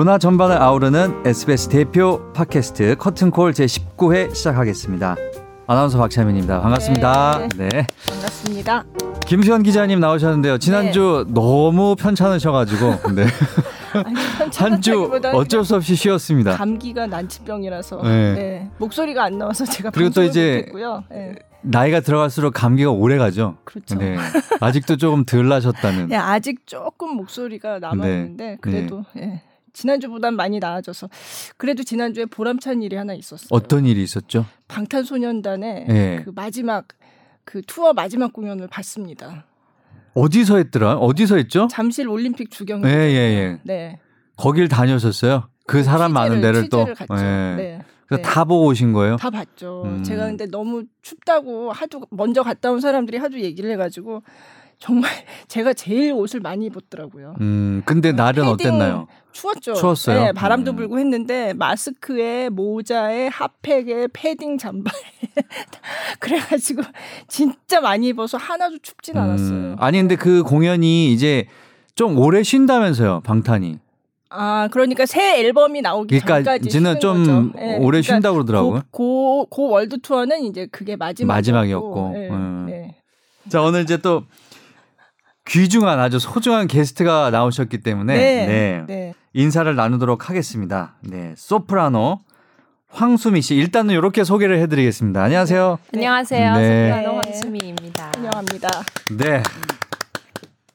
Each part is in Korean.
문화 전반을 아우르는 SBS 대표 팟캐스트 커튼콜 제19회 시작하겠습니다. 아나운서 박찬민입니다. 반갑습니다. 네. 네. 반갑습니다. 김수현 기자님 나오셨는데요. 지난주 너무 편찮으셔가지고 네. 한주 어쩔 수 없이 쉬었습니다. 감기가 난치병이라서 네. 네. 목소리가 안 나와서 제가 그리고 또 이제. 네. 나이가 들어갈수록 감기가 오래 가죠. 그렇죠. 네. 아직도 조금 덜 나셨다는. 네, 아직 조금 목소리가 남았는데 네. 그래도 예. 지난주보단 많이 나아져서 그래도 지난주에 보람찬 일이 하나 있었어요. 어떤 일이 있었죠? 방탄소년단의 네. 그 마지막 그 투어 마지막 공연을 봤습니다. 어디서 했더라? 어디서 했죠? 잠실 올림픽 주경. 예, 예, 예. 네. 거길 다녀오셨어요? 그 사람 많은 취재를- 데를 또. 갔죠. 예. 네. 그래서 네. 다 보고 오신 거예요? 다 봤죠. 음. 제가 근데 너무 춥다고 하도 먼저 갔다 온 사람들이 하도 얘기를 해가지고 정말 제가 제일 옷을 많이 입었더라고요. 음, 근데 날은 패딩 어땠나요? 추웠죠. 추웠어요? 네, 바람도 음. 불고 했는데 마스크에 모자에 핫팩에 패딩 잠바에 그래가지고 진짜 많이 입어서 하나도 춥진 않았어요. 음, 아니 근데 그 공연이 이제 좀 오래 쉰다면서요, 방탄이. 아 그러니까 새 앨범이 나오기 전까지 그러니까지는 쉬는 좀. 예, 오래 그러니까 쉰다고 그러더라고요. 고, 고, 고 월드 투어는 이제 그게 마지막이었고, 마지막이었고, 예, 음. 예. 자, 오늘 이제 또 귀중한 아주 소중한 게스트가 나오셨기 때문에 네, 네, 네. 인사를 나누도록 하겠습니다. 네, 소프라노 황수미 씨 일단은 이렇게 소개를 해드리겠습니다. 안녕하세요. 안녕하세요. 네. 소피아노 황수미입니다. 환영합니다. 네,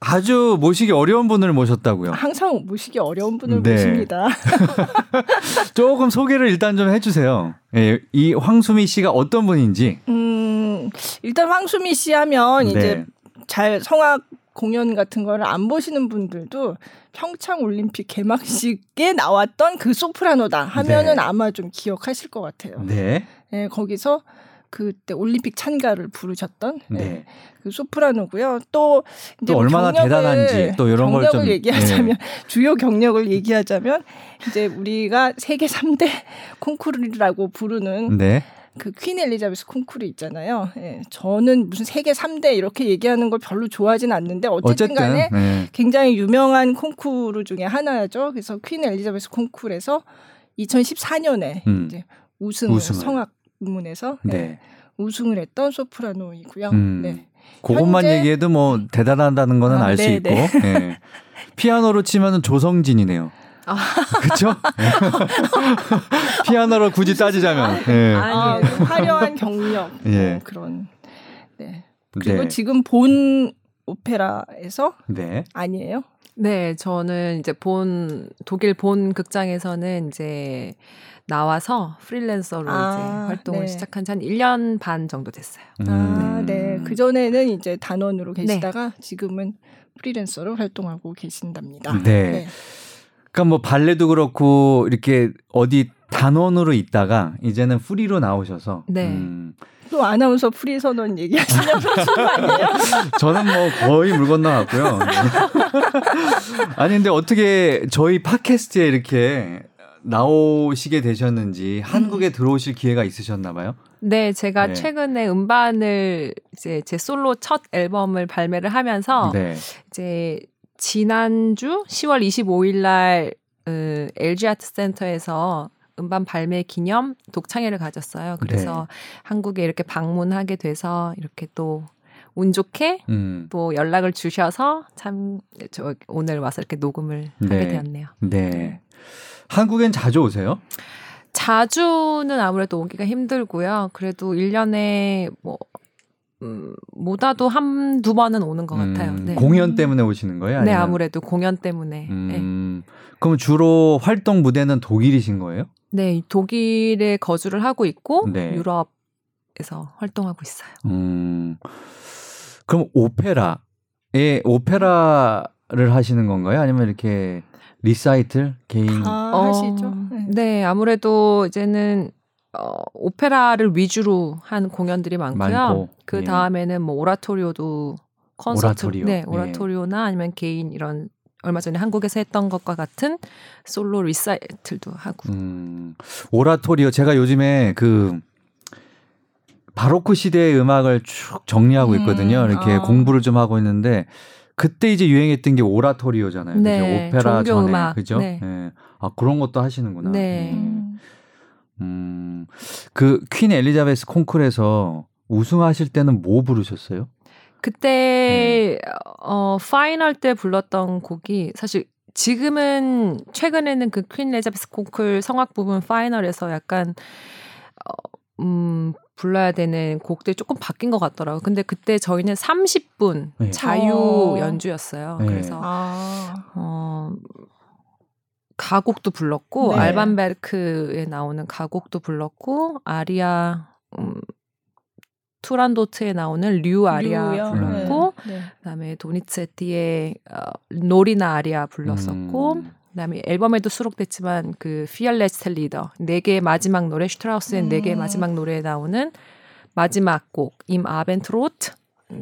아주 모시기 어려운 분을 모셨다고요. 항상 모시기 어려운 분을 네. 모십니다. 조금 소개를 일단 좀 해주세요. 예, 이 황수미 씨가 어떤 분인지. 음, 일단 황수미 씨 하면 이제 네. 잘 성악 공연 같은 거를 안 보시는 분들도 평창 올림픽 개막식에 나왔던 그 소프라노다 하면은 네. 아마 좀 기억하실 것 같아요. 네, 네, 거기서 그때 올림픽 찬가를 부르셨던 네. 네. 그 소프라노고요. 또 이제 또뭐 얼마나 경력을- 대단한지 또 이런 걸 경력을 좀, 네. 얘기하자면 주요 경력을 얘기하자면 이제 우리가 세계 3대 콩쿠르라고 부르는 네, 그 퀸 엘리자베스 콩쿠르 있잖아요. 예, 저는 무슨 세계 3대 이렇게 얘기하는 걸 별로 좋아하진 않는데 어쨌든 어쨌든 간에 네. 굉장히 유명한 콩쿠르 중에 하나죠. 그래서 퀸 엘리자베스 콩쿠르에서 2014년에 음. 이제 우승을, 우승을. 성악 부문에서 예, 네. 우승을 했던 소프라노이고요. 음. 네. 그것만 현재- 얘기해도 뭐 대단하다는 거는 아, 알수 네, 있고 네. 예. 피아노로 치면은 조성진이네요. 아. 그렇죠? 피아노로 굳이 따지자면 예. 아, 그 화려한 경력 예. 뭐 그런 네. 그리고 네. 지금 본 오페라에서 네. 아니에요? 네, 저는 이제 본 독일 본 극장에서는 이제 나와서 프리랜서로 아, 이제 활동을 네. 시작한 지 한 1년 반 정도 됐어요. 아, 음. 네. 그 전에는 이제 단원으로 계시다가 지금은 프리랜서로 활동하고 계신답니다. 네. 그러니까 뭐 발레도 그렇고 이렇게 어디 단원으로 있다가 이제는 프리로 나오셔서 네. 음, 또 아나운서 프리 선언 아니에요? 저는 뭐 거의 물 건너갔고요. 아니 근데 어떻게 저희 팟캐스트에 이렇게 나오시게 되셨는지 한국에 들어오실 기회가 있으셨나 봐요. 네, 제가 네. 최근에 음반을 이제 제 솔로 첫 앨범을 발매를 하면서 네. 이제 지난주 10월 25일 날 어, LG 아트 센터에서 음반 발매 기념 독창회를 가졌어요. 그래서 한국에 이렇게 방문하게 돼서 이렇게 또 운 좋게 음. 또 연락을 주셔서 참 저 오늘 와서 이렇게 녹음을 하게 네. 되었네요. 네. 한국엔 자주 오세요? 자주는 아무래도 오기가 힘들고요. 그래도 1년에 뭐 음, 못와도 한두 번은 오는 것 같아요. 음, 네. 공연 때문에 오시는 거예요? 네, 아니면? 아무래도 공연 때문에. 네. 음, 그럼 주로 활동 무대는 독일이신 거예요? 네, 독일에 거주를 하고 있고 네. 유럽에서 활동하고 있어요. 음, 그럼 오페라에 오페라를 하시는 건가요? 아니면 이렇게 리사이틀 개인? 다 어, 하시죠. 네. 네, 아무래도 이제는 어, 오페라를 위주로 한 공연들이 많고요. 많고, 그 예. 다음에는 뭐 오라토리오도 콘서트, 오라토리오, 네, 예. 오라토리오나 아니면 개인 이런 얼마 전에 한국에서 했던 것과 같은 솔로 리사이틀도 하고. 음, 오라토리오 제가 요즘에 그 바로크 시대의 음악을 쭉 정리하고 음, 있거든요. 이렇게 아. 공부를 좀 하고 있는데 그때 이제 유행했던 게 오라토리오잖아요. 네, 그죠? 오페라 전에 음악. 그죠? 네. 예. 아 그런 것도 하시는구나. 네. 음. 음. 음, 그 퀸 엘리자베스 콩쿨에서 우승하실 때는 뭐 부르셨어요? 그때 어 final 때 불렀던 곡이 사실 지금은 최근에는 그 퀸 엘리자베스 콩쿨 성악 부분 final에서 약간 어, 음 불러야 되는 곡들이 조금 바뀐 것 같더라고요. 근데 그때 저희는 30분 네. 자유 어. 연주였어요. 네. 그래서 아. 어 가곡도 불렀고 네. 알반 베르크에 나오는 가곡도 불렀고 아리아 음, 투란도트에 나오는 류 아리아 류요? 불렀고 네. 네. 그다음에 도니체티의 어, 노리나 아리아 불렀었고 음. 그다음에 앨범에도 수록됐지만 그 Vier letzte Lieder 네 개의 마지막 노래 슈트라우스의 네 개의 음. 마지막 노래에 나오는 마지막 곡 Im Abendrot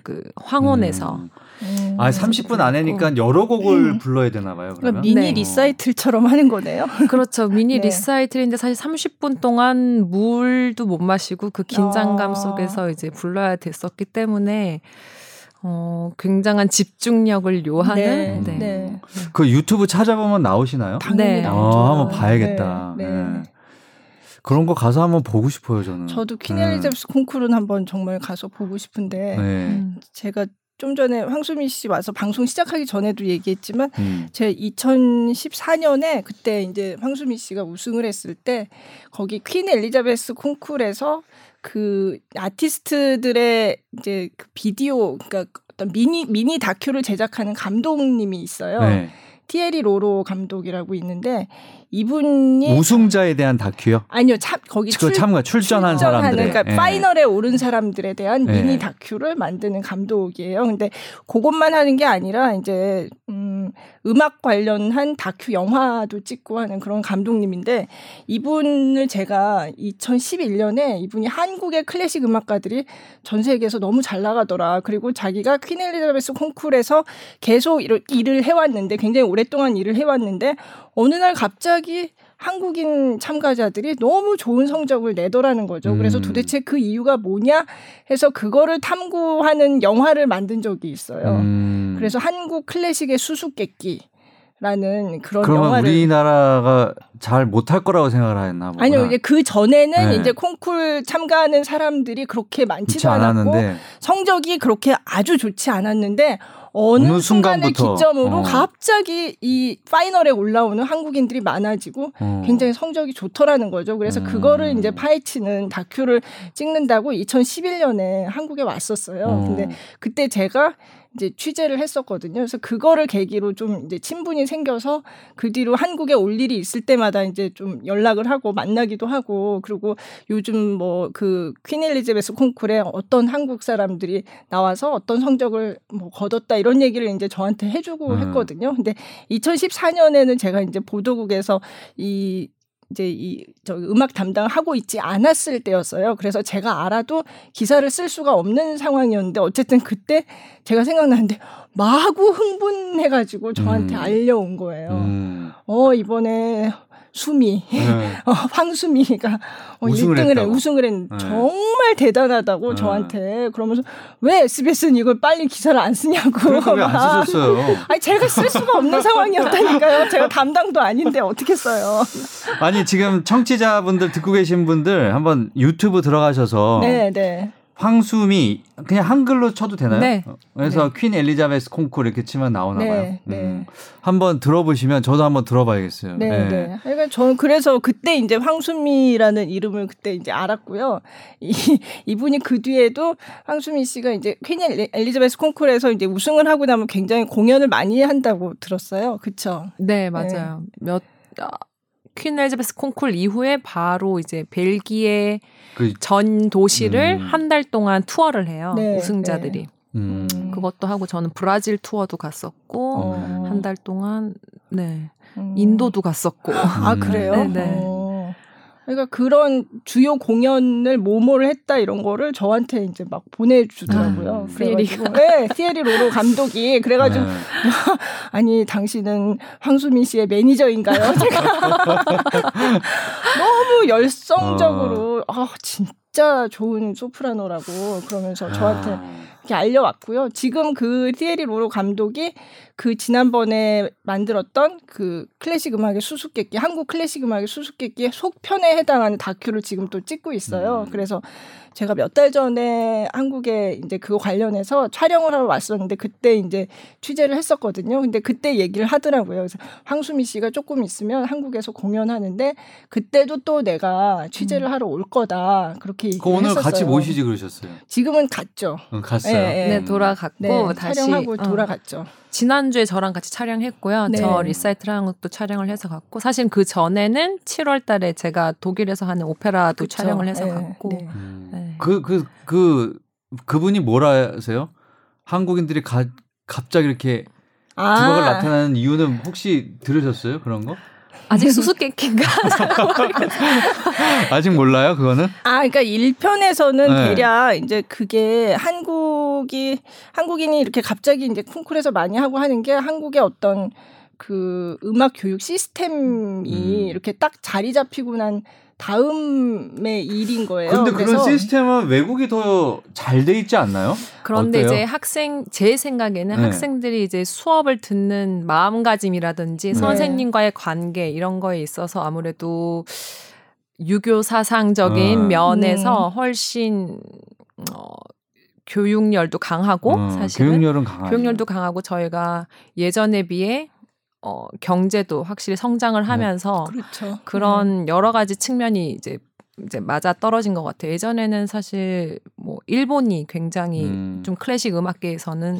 그 황혼에서 음. 음. 아 30분 안에니까 여러 곡을 불러야 되나 봐요. 그러니까 미니 네. 리사이틀처럼 하는 거네요. 그렇죠. 미니 네. 리사이틀인데 사실 30분 동안 물도 못 마시고 그 긴장감 아. 속에서 이제 불러야 됐었기 때문에 어, 굉장한 집중력을 요하는 네. 네. 그 유튜브 찾아보면 나오시나요? 당연히 네. 나오죠. 아, 한번 봐야겠다. 네. 네. 네. 그런 거 가서 한번 보고 싶어요, 저는. 저도 퀸 네. 엘리자베스 콩쿠르는 한번 정말 가서 보고 싶은데 네. 음. 제가 좀 전에 황수민 씨 와서 방송 시작하기 전에도 얘기했지만 음. 제가 2014년에 그때 이제 황수민 씨가 우승을 했을 때 거기 퀸 엘리자베스 콩쿨에서 그 아티스트들의 이제 그 비디오 그러니까 어떤 미니 미니 다큐를 제작하는 감독님이 있어요. 네. 티에리 로로 감독이라고 있는데 이분이 우승자에 대한 다큐요? 아니요 참 거기 그 출, 참가 출전한 사람들. 그러니까 파이널에 오른 사람들에 대한 네. 미니 다큐를 만드는 감독이에요. 근데 그것만 하는 게 아니라 이제 음 음악 관련한 다큐 영화도 찍고 하는 그런 감독님인데 이분을 제가 2011년에 이분이 한국의 클래식 음악가들이 전 세계에서 너무 잘 나가더라. 그리고 자기가 퀸 엘리자베스 콩쿨에서 계속 일을 해왔는데 굉장히 오랫동안 일을 해왔는데 어느 날 갑자기 한국인 참가자들이 너무 좋은 성적을 내더라는 거죠. 그래서 음. 도대체 그 이유가 뭐냐 해서 그거를 탐구하는 영화를 만든 적이 있어요. 음. 그래서 한국 클래식의 수수께끼 라는 그런 그러면 영화를 우리나라가 잘 못할 거라고 생각을 했나 보구나. 아니요 이제 그 전에는 네. 이제 콩쿨 참가하는 사람들이 그렇게 많지도 않았고 않았는데 성적이 그렇게 아주 좋지 않았는데 어느, 어느 순간부터, 기점으로 어. 갑자기 이 파이널에 올라오는 한국인들이 많아지고 어. 굉장히 성적이 좋더라는 거죠. 그래서 음. 그거를 이제 파헤치는 다큐를 찍는다고 2011년에 한국에 왔었어요. 어. 근데 그때 제가 이제 취재를 했었거든요. 그래서 그거를 계기로 좀 이제 친분이 생겨서 그 뒤로 한국에 올 일이 있을 때마다 이제 좀 연락을 하고 만나기도 하고 그리고 요즘 뭐 그 퀸 엘리자베스 콩쿨에 어떤 한국 사람들이 나와서 어떤 성적을 뭐 거뒀다 이런 얘기를 이제 저한테 해주고 음. 했거든요. 근데 2014년에는 제가 이제 보도국에서 이 이제 이 저 음악 담당을 하고 있지 않았을 때였어요. 그래서 제가 알아도 기사를 쓸 수가 없는 상황이었는데 어쨌든 그때 제가 생각나는데 마구 흥분해가지고 저한테 음. 알려온 거예요. 음. 어 이번에 수미 네. 어, 황수미가 어, 우승을 1등을 해 했다고. 우승을 했는데 네. 정말 대단하다고 네. 저한테 그러면서 왜 SBS는 이걸 빨리 기사를 안 쓰냐고 그러니까 왜안 막. 쓰셨어요? 아니 제가 쓸 수가 없는 상황이었다니까요. 제가 담당도 아닌데 어떻게 써요? 아니 지금 청취자분들 듣고 계신 분들 한번 유튜브 들어가셔서 네, 네. 황수미 그냥 한글로 쳐도 되나요? 네. 어, 그래서 퀸 엘리자베스 콩쿨 이렇게 치면 나오나 네, 봐요. 네. 음. 한번 들어보시면 저도 한번 들어봐야겠어요. 네, 네. 그러니까 저는 그래서 그때 이제 황수미라는 이름을 그때 이제 알았고요. 이 이분이 그 뒤에도 황수미 씨가 이제 퀸 엘리- 엘리자베스 콩쿨에서 이제 우승을 하고 나면 굉장히 공연을 많이 한다고 들었어요. 그렇죠? 네, 맞아요. 몇, 아, 퀸 엘리자베스 콩쿨 이후에 바로 이제 벨기에 그, 전 도시를 음. 한달 동안 투어를 해요. 네, 우승자들이. 음. 음. 그것도 하고 저는 브라질 투어도 갔었고 어. 한달 동안 네 음. 인도도 갔었고 아 음. 그래요? 네, 네. 어. 그러니까 그런 주요 공연을 뭐뭐를 했다 이런 거를 저한테 이제 막 보내주더라고요. 아, 그래가지고 네, 티에리 로로 감독이 그래가지고 네. 아니 당신은 황수민 씨의 매니저인가요? 제가 너무 열성적으로 아 진짜 진짜 좋은 소프라노라고 그러면서 저한테 아. 이렇게 알려왔고요. 지금 그 티에리 로로 감독이 그 지난번에 만들었던 그 클래식 음악의 수수께끼, 한국 클래식 음악의 수수께끼의 속편에 해당하는 다큐를 지금 또 찍고 있어요. 음. 그래서 제가 몇 달 전에 한국에 이제 그거 관련해서 촬영을 하러 왔었는데 그때 이제 취재를 했었거든요. 근데 그때 얘기를 하더라고요. 그래서 황수미 씨가 조금 있으면 한국에서 공연하는데 그때도 또 내가 취재를 하러 올 거다. 그렇게 그 얘기를 오늘 했었어요. 같이 모시지 그러셨어요. 지금은 갔죠. 응, 갔어요. 예, 예. 네, 돌아갔고 네, 다시 촬영하고 어, 돌아갔죠. 지난주에 저랑 같이 촬영했고요. 네. 저 리사이틀 하는 것도 촬영을 해서 갔고 사실 그 전에는 7월 달에 제가 독일에서 하는 오페라도 그쵸. 촬영을 해서 네, 갔고 네. 음. 네. 그, 그, 그, 그 분이 뭐라 하세요? 한국인들이 가, 갑자기 이렇게 아, 두각을 나타나는 이유는 혹시 들으셨어요? 그런 거? 아직 수수께끼인가? 아직 몰라요, 그거는? 아, 그러니까 1편에서는 네. 대략 이제 그게 한국 이 한국인이 이렇게 갑자기 이제 콩쿨에서 많이 하고 하는 게 한국의 어떤 그 음악 교육 시스템이 음. 이렇게 딱 자리 잡히고 난 다음의 일인 거예요. 근데 그런 그래서 시스템은 외국이 더 잘 돼 있지 않나요? 그런데 어때요? 이제 학생 제 생각에는 네. 학생들이 이제 수업을 듣는 마음가짐이라든지 네. 선생님과의 관계 이런 거에 있어서 아무래도 유교 사상적인 어. 면에서 훨씬 어, 교육열도 강하고 어, 사실은 교육열은 강하죠. 교육열도 강하고 저희가 예전에 비해 어, 경제도 확실히 성장을 네. 하면서 그렇죠. 그런 여러 가지 측면이 이제 이제 맞아 떨어진 것 같아요. 예전에는 사실 뭐 일본이 굉장히 음. 좀 클래식 음악계에서는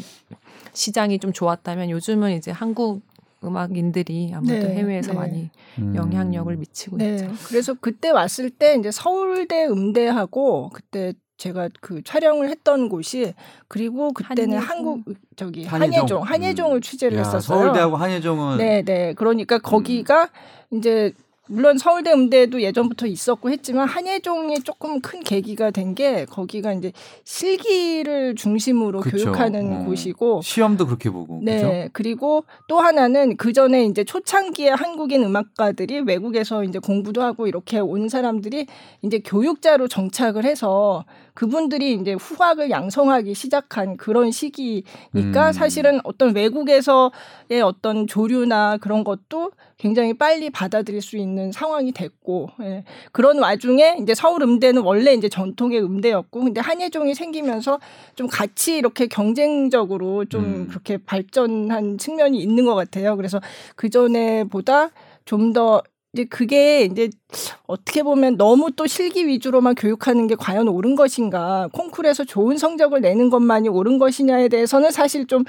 시장이 좀 좋았다면 요즘은 이제 한국 음악인들이 아무래도 네, 해외에서 네. 많이 음. 영향력을 미치고 네. 있죠. 그래서 그때 왔을 때 이제 서울대 음대하고 그때 제가 그 촬영을 했던 곳이 그리고 그때는 한예종. 한국 저기 한예종. 한예종 한예종 을 음. 취재를 야, 했었어요. 서울대하고 한예종은 네, 네. 그러니까 거기가 이제 물론 서울대 음대도 예전부터 있었고 했지만 한예종이 조금 큰 계기가 된 게 거기가 이제 실기를 중심으로 그쵸. 교육하는 어. 곳이고 시험도 그렇게 보고 네. 그죠? 그리고 또 하나는 그 전에 이제 초창기에 한국인 음악가들이 외국에서 이제 공부도 하고 이렇게 온 사람들이 이제 교육자로 정착을 해서 그분들이 이제 후학을 양성하기 시작한 그런 시기니까 음. 사실은 어떤 외국에서의 어떤 조류나 그런 것도 굉장히 빨리 받아들일 수 있는 상황이 됐고 예. 그런 와중에 이제 서울 음대는 원래 이제 전통의 음대였고 근데 한예종이 생기면서 좀 같이 이렇게 경쟁적으로 좀 음. 그렇게 발전한 측면이 있는 것 같아요. 그래서 그 전에보다 좀더 이제 그게 이제 어떻게 보면 너무 또 실기 위주로만 교육하는 게 과연 옳은 것인가 콩쿨에서 좋은 성적을 내는 것만이 옳은 것이냐에 대해서는 사실 좀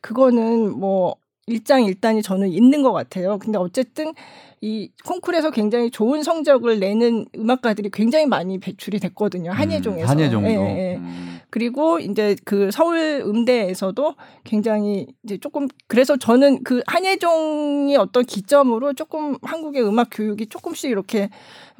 그거는 뭐 일장일단이 저는 있는 것 같아요. 근데 어쨌든 이 콩쿨에서 굉장히 좋은 성적을 내는 음악가들이 굉장히 많이 배출이 됐거든요. 한예종에서. 음, 한예종도. 예, 예. 음. 그리고 이제 그 서울 음대에서도 굉장히 이제 조금 그래서 저는 그 한예종이 어떤 기점으로 조금 한국의 음악 교육이 조금씩 이렇게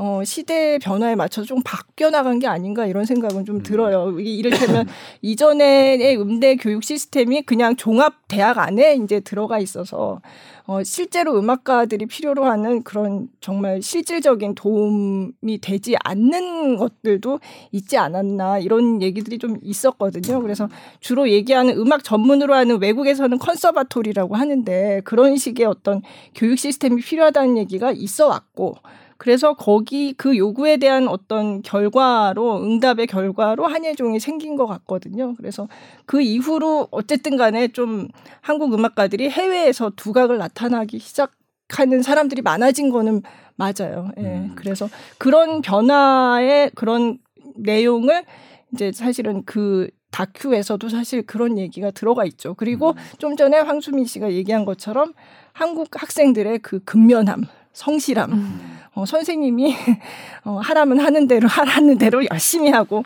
어 시대 변화에 맞춰서 좀 바뀌어 나간 게 아닌가 이런 생각은 좀 음. 들어요. 이를테면 이전의 음대 교육 시스템이 그냥 종합 대학 안에 이제 들어가 있어서 어 실제로 음악가들이 필요로 하는 그런 정말 실질적인 도움이 되지 않는 것들도 있지 않았나 이런 얘기들이 좀 있었거든요. 그래서 주로 얘기하는 음악 전문으로 하는 외국에서는 컨서바토리라고 하는데 그런 식의 어떤 교육 시스템이 필요하다는 얘기가 있어 왔고 그래서 거기 그 요구에 대한 어떤 결과로 응답의 결과로 한예종이 생긴 것 같거든요. 그래서 그 이후로 어쨌든 간에 좀 한국 음악가들이 해외에서 두각을 나타나기 시작하는 사람들이 많아진 거는 맞아요. 예. 음. 그래서 그런 변화의 그런 내용을 이제 사실은 그 다큐에서도 사실 그런 얘기가 들어가 있죠. 그리고 음. 좀 전에 황수민 씨가 얘기한 것처럼 한국 학생들의 그 근면함, 성실함, 음. 어, 선생님이 어, 하라면 하는 대로 하라는 대로 열심히 하고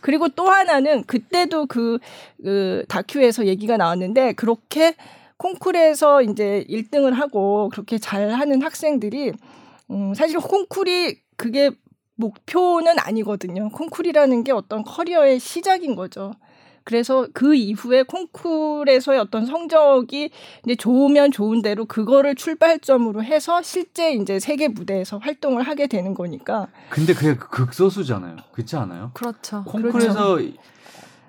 그리고 또 하나는 그때도 그, 그 다큐에서 얘기가 나왔는데 그렇게 콩쿨에서 이제 1등을 하고 그렇게 잘하는 학생들이 음, 사실 콩쿨이 그게 목표는 아니거든요. 콩쿨이라는 게 어떤 커리어의 시작인 거죠. 그래서 그 이후에 콩쿨에서의 어떤 성적이 이제 좋으면 좋은 대로 그거를 출발점으로 해서 실제 이제 세계 무대에서 활동을 하게 되는 거니까. 근데 그게 극소수잖아요. 그렇지 않아요? 그렇죠. 콩쿨에서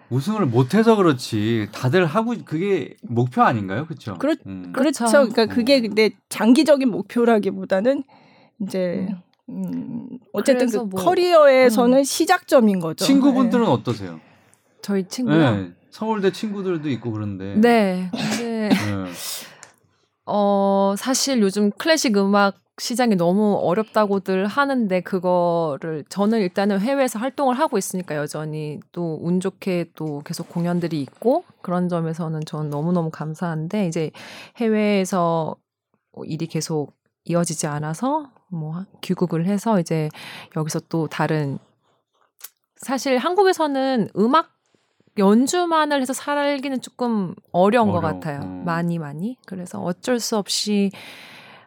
우승을 못해서 그렇지 다들 하고 그게 목표 아닌가요? 그렇죠? 그렇, 음. 그렇죠. 그렇죠. 그러니까 그게 근데 장기적인 목표라기보다는 이제 음, 어쨌든 그 뭐- 커리어에서는 시작점인 거죠. 친구분들은 네. 어떠세요? 저희 친구요. 네. 서울대 친구들도 있고 그런데. 네. 근데 네. 어 사실 요즘 클래식 음악 시장이 너무 어렵다고들 하는데 그거를 저는 일단은 해외에서 활동을 하고 있으니까 여전히 또 운 좋게 또 계속 공연들이 있고 그런 점에서는 전 너무너무 감사한데 이제 해외에서 뭐 일이 계속 이어지지 않아서 뭐 귀국을 해서 이제 여기서 또 다른 사실 한국에서는 음악 연주만을 해서 살기는 조금 어려운 것 어려워. 같아요. 음. 많이 많이. 그래서 어쩔 수 없이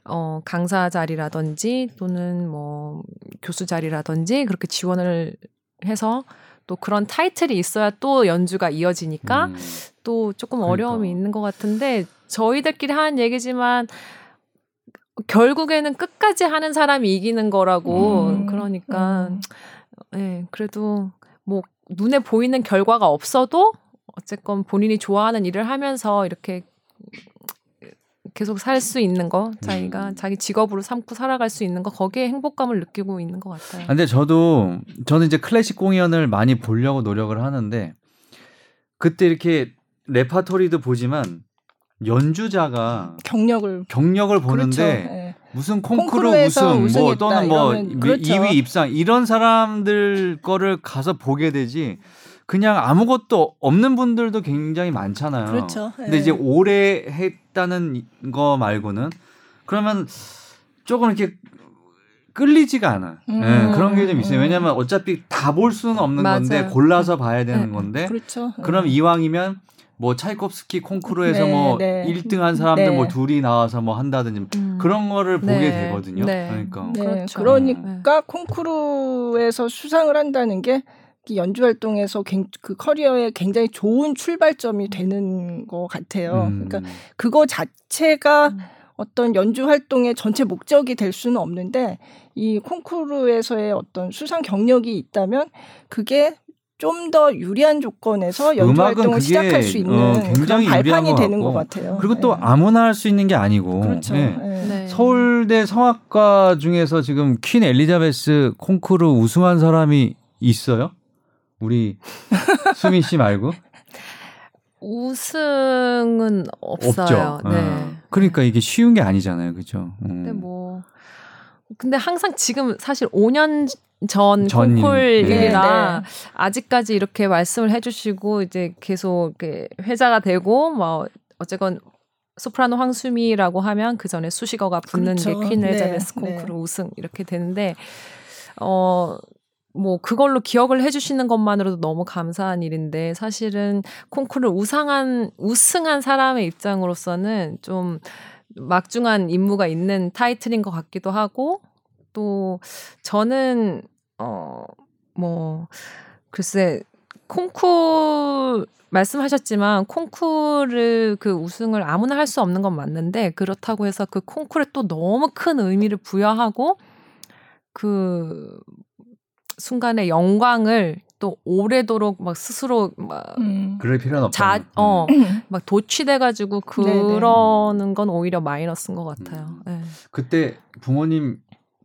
어 강사 자리라든지 또는 뭐 교수 자리라든지 그렇게 지원을 해서 또 그런 타이틀이 있어야 또 연주가 이어지니까 음. 또 조금 그러니까. 어려움이 있는 것 같은데 저희들끼리 하는 얘기지만 결국에는 끝까지 하는 사람이 이기는 거라고 음. 그러니까 음. 예 그래도 뭐 눈에 보이는 결과가 없어도 어쨌건 본인이 좋아하는 일을 하면서 이렇게 계속 살 수 있는 거 자기가 음. 자기 직업으로 삼고 살아갈 수 있는 거 거기에 행복감을 느끼고 있는 것 같아요. 아, 근데 저도 저는 이제 클래식 공연을 많이 보려고 노력을 하는데 그때 이렇게 레파토리도 보지만 연주자가 경력을 경력을 보는데 그렇죠. 예. 무슨 콩쿠르 우승 뭐 우승했다 또는 뭐 그렇죠. 2위 입상 이런 사람들 거를 가서 보게 되지 그냥 아무것도 없는 분들도 굉장히 많잖아요. 그렇죠. 근데 예. 이제 오래 했다는 거 말고는 그러면 조금 이렇게 끌리지가 않아. 음, 예, 그런 게 좀 있어요. 음. 왜냐하면 어차피 다 볼 수는 없는 맞아요. 건데 골라서 봐야 되는 네, 건데 그렇죠. 그럼 예. 이왕이면 뭐 차이콥스키 콩쿠르에서 네, 뭐 네. 1등한 사람들 네. 뭐 둘이 나와서 뭐 한다든지 음. 그런 거를 보게 네, 되거든요. 네. 그러니까 네, 그렇죠. 그러니까 콩쿠르에서 수상을 한다는 게이 연주 활동에서 갱- 그 커리어에 굉장히 좋은 출발점이 되는 것 같아요. 음. 그러니까 그거 자체가 음. 어떤 연주 활동의 전체 목적이 될 수는 없는데 이 콩쿠르에서의 어떤 수상 경력이 있다면 그게 좀 더 유리한 조건에서 연주 활동을 그게, 시작할 수 있는 어, 그런 굉장히 유리한 발판이 것 되는. 것 같아요. 그리고 또 네. 아무나 할 수 있는 게 아니고 그렇죠. 예. 네. 네. 서울대 성악과 중에서 지금 퀸 엘리자베스 콩쿠르 우승한 사람이 있어요? 우리 수민 씨 말고 우승은 없어요. 없죠. 네. 어. 그러니까 이게 쉬운 게 아니잖아요, 그렇죠? 근데 뭐 근데 항상 지금 사실 5년 전. 콩쿨이라 네, 아직까지 이렇게 말씀을 해주시고 이제 계속 이렇게 회자가 되고 뭐 어쨌건 소프라노 황수미라고 하면 그 전에 수식어가 붙는 그렇죠. 게퀸 네, 엘자베스 네. 콩쿠르 우승 이렇게 되는데 어. 뭐 그걸로 기억을 해주시는 것만으로도 너무 감사한 일인데 사실은 콩쿠르 우상한 우승한 사람의 입장으로서는 좀 막중한 임무가 있는 타이틀인 것 같기도 하고 또 저는 어 뭐 글쎄 콩쿠르 말씀하셨지만 콩쿠르 그 우승을 아무나 할 수 없는 건 맞는데 그렇다고 해서 그 콩쿠르에 또 너무 큰 의미를 부여하고 그 순간의 영광을 또 오래도록 막 스스로 막 음. 그럴 필요는 없다. 자, 어, 막 도취돼 가지고 그러는 건 오히려 마이너스인 것 같아요. 음. 네. 그때 부모님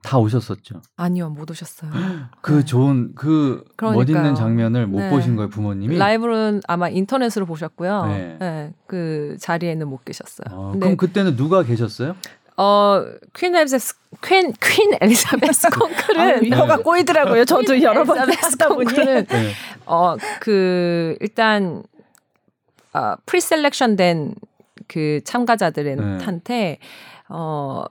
다 오셨었죠. 아니요, 못 오셨어요. 그 네. 좋은 그 그러니까요. 멋있는 장면을 못 네. 보신 거예요, 부모님이. 라이브는 아마 인터넷으로 보셨고요. 네. 네. 그 자리에는 못 계셨어요. 어, 그럼 그때는 누가 계셨어요? 어, 퀸 엘리자베스 퀸, 퀸 엘리자베스 아, 콩쿨은 혀가 꼬이더라고요. 저도 여러 번 엘리자베스 하다 보니. 네. 어, 그, 일단, 아, preselection 된 그 참가자들한테, 어,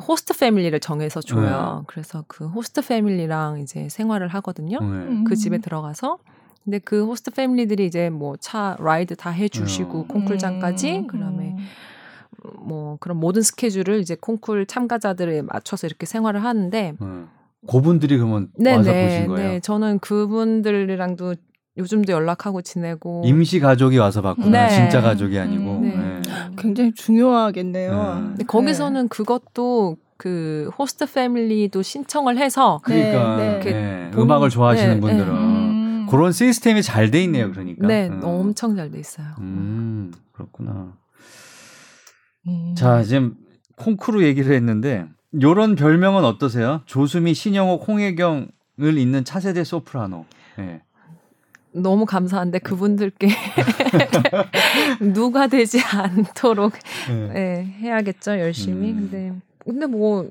host family를 정해서 줘요. 그래서 그 host family랑 이제 생활을 하거든요. 네. 음. 그 집에 들어가서. 근데 그 host family들이 이제 뭐 차 ride 다 해주시고 음. 콩쿨장까지 음. 그다음에 뭐 그런 모든 스케줄을 이제 콩쿨 참가자들에 맞춰서 이렇게 생활을 하는데 네. 그분들이 그러면 와서 보신 거예요. 네. 저는 그분들이랑도 요즘도 연락하고 지내고 임시 가족이 와서 봤구나. 네. 진짜 가족이 아니고. 음, 네. 네. 굉장히 중요하겠네요. 음. 근데 거기서는 그것도 그 호스트 패밀리도 신청을 해서 그러니까 네, 네. 네. 본- 음악을 좋아하시는 네, 분들은 네. 음. 그런 시스템이 잘 돼 있네요. 그러니까. 네 음. 엄청 잘 돼 있어요. 음, 그렇구나. 음. 자, 지금 콩쿠르 얘기를 했는데 요런 별명은 어떠세요? 조수미, 신영옥, 홍혜경을 잇는 차세대 소프라노. 네. 너무 감사한데 그분들께 누가 되지 않도록 네. 네, 해야겠죠 열심히. 음. 근데 근데 뭐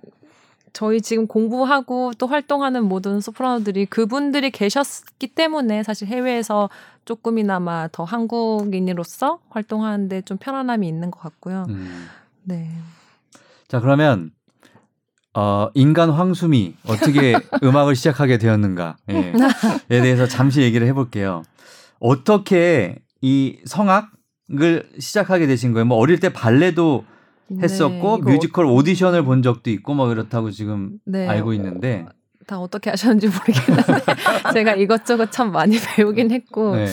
저희 지금 공부하고 또 활동하는 모든 소프라노들이 그분들이 계셨기 때문에 사실 해외에서 조금이나마 더 한국인으로서 활동하는데 좀 편안함이 있는 것 같고요. 음. 네. 자, 그러면 어, 인간 황수미 어떻게 음악을 시작하게 되었는가에 대해서 잠시 얘기를 해볼게요. 어떻게 이 성악을 시작하게 되신 거예요? 뭐 어릴 때 발레도 했었고 네, 뮤지컬 오디션을 본 적도 있고 뭐 그렇다고 지금 네, 알고 있는데 다 어떻게 하셨는지 모르겠는데 제가 이것저것 참 많이 배우긴 했고 네.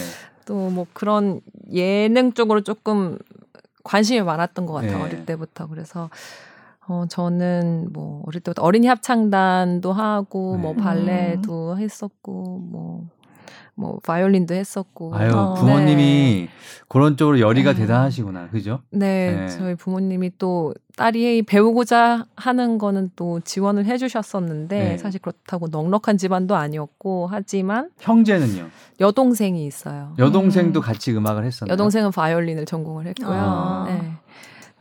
또뭐 그런 예능 쪽으로 조금 관심이 많았던 것 같아요 네. 어릴 때부터 그래서 어 저는 뭐 어릴 때부터 어린이 합창단도 하고 네. 뭐 발레도 했었고 뭐뭐 바이올린도 했었고 아유 어. 부모님이 그런 쪽으로 열의가 네. 대단하시구나 그죠? 네, 네. 저희 부모님이 또 딸이 배우고자 하는 거는 또 지원을 해주셨었는데 네. 사실 그렇다고 넉넉한 집안도 아니었고 하지만 형제는요? 여동생이 있어요. 여동생도 같이 음악을 했었나요? 여동생은 바이올린을 전공을 했고요. 아. 네.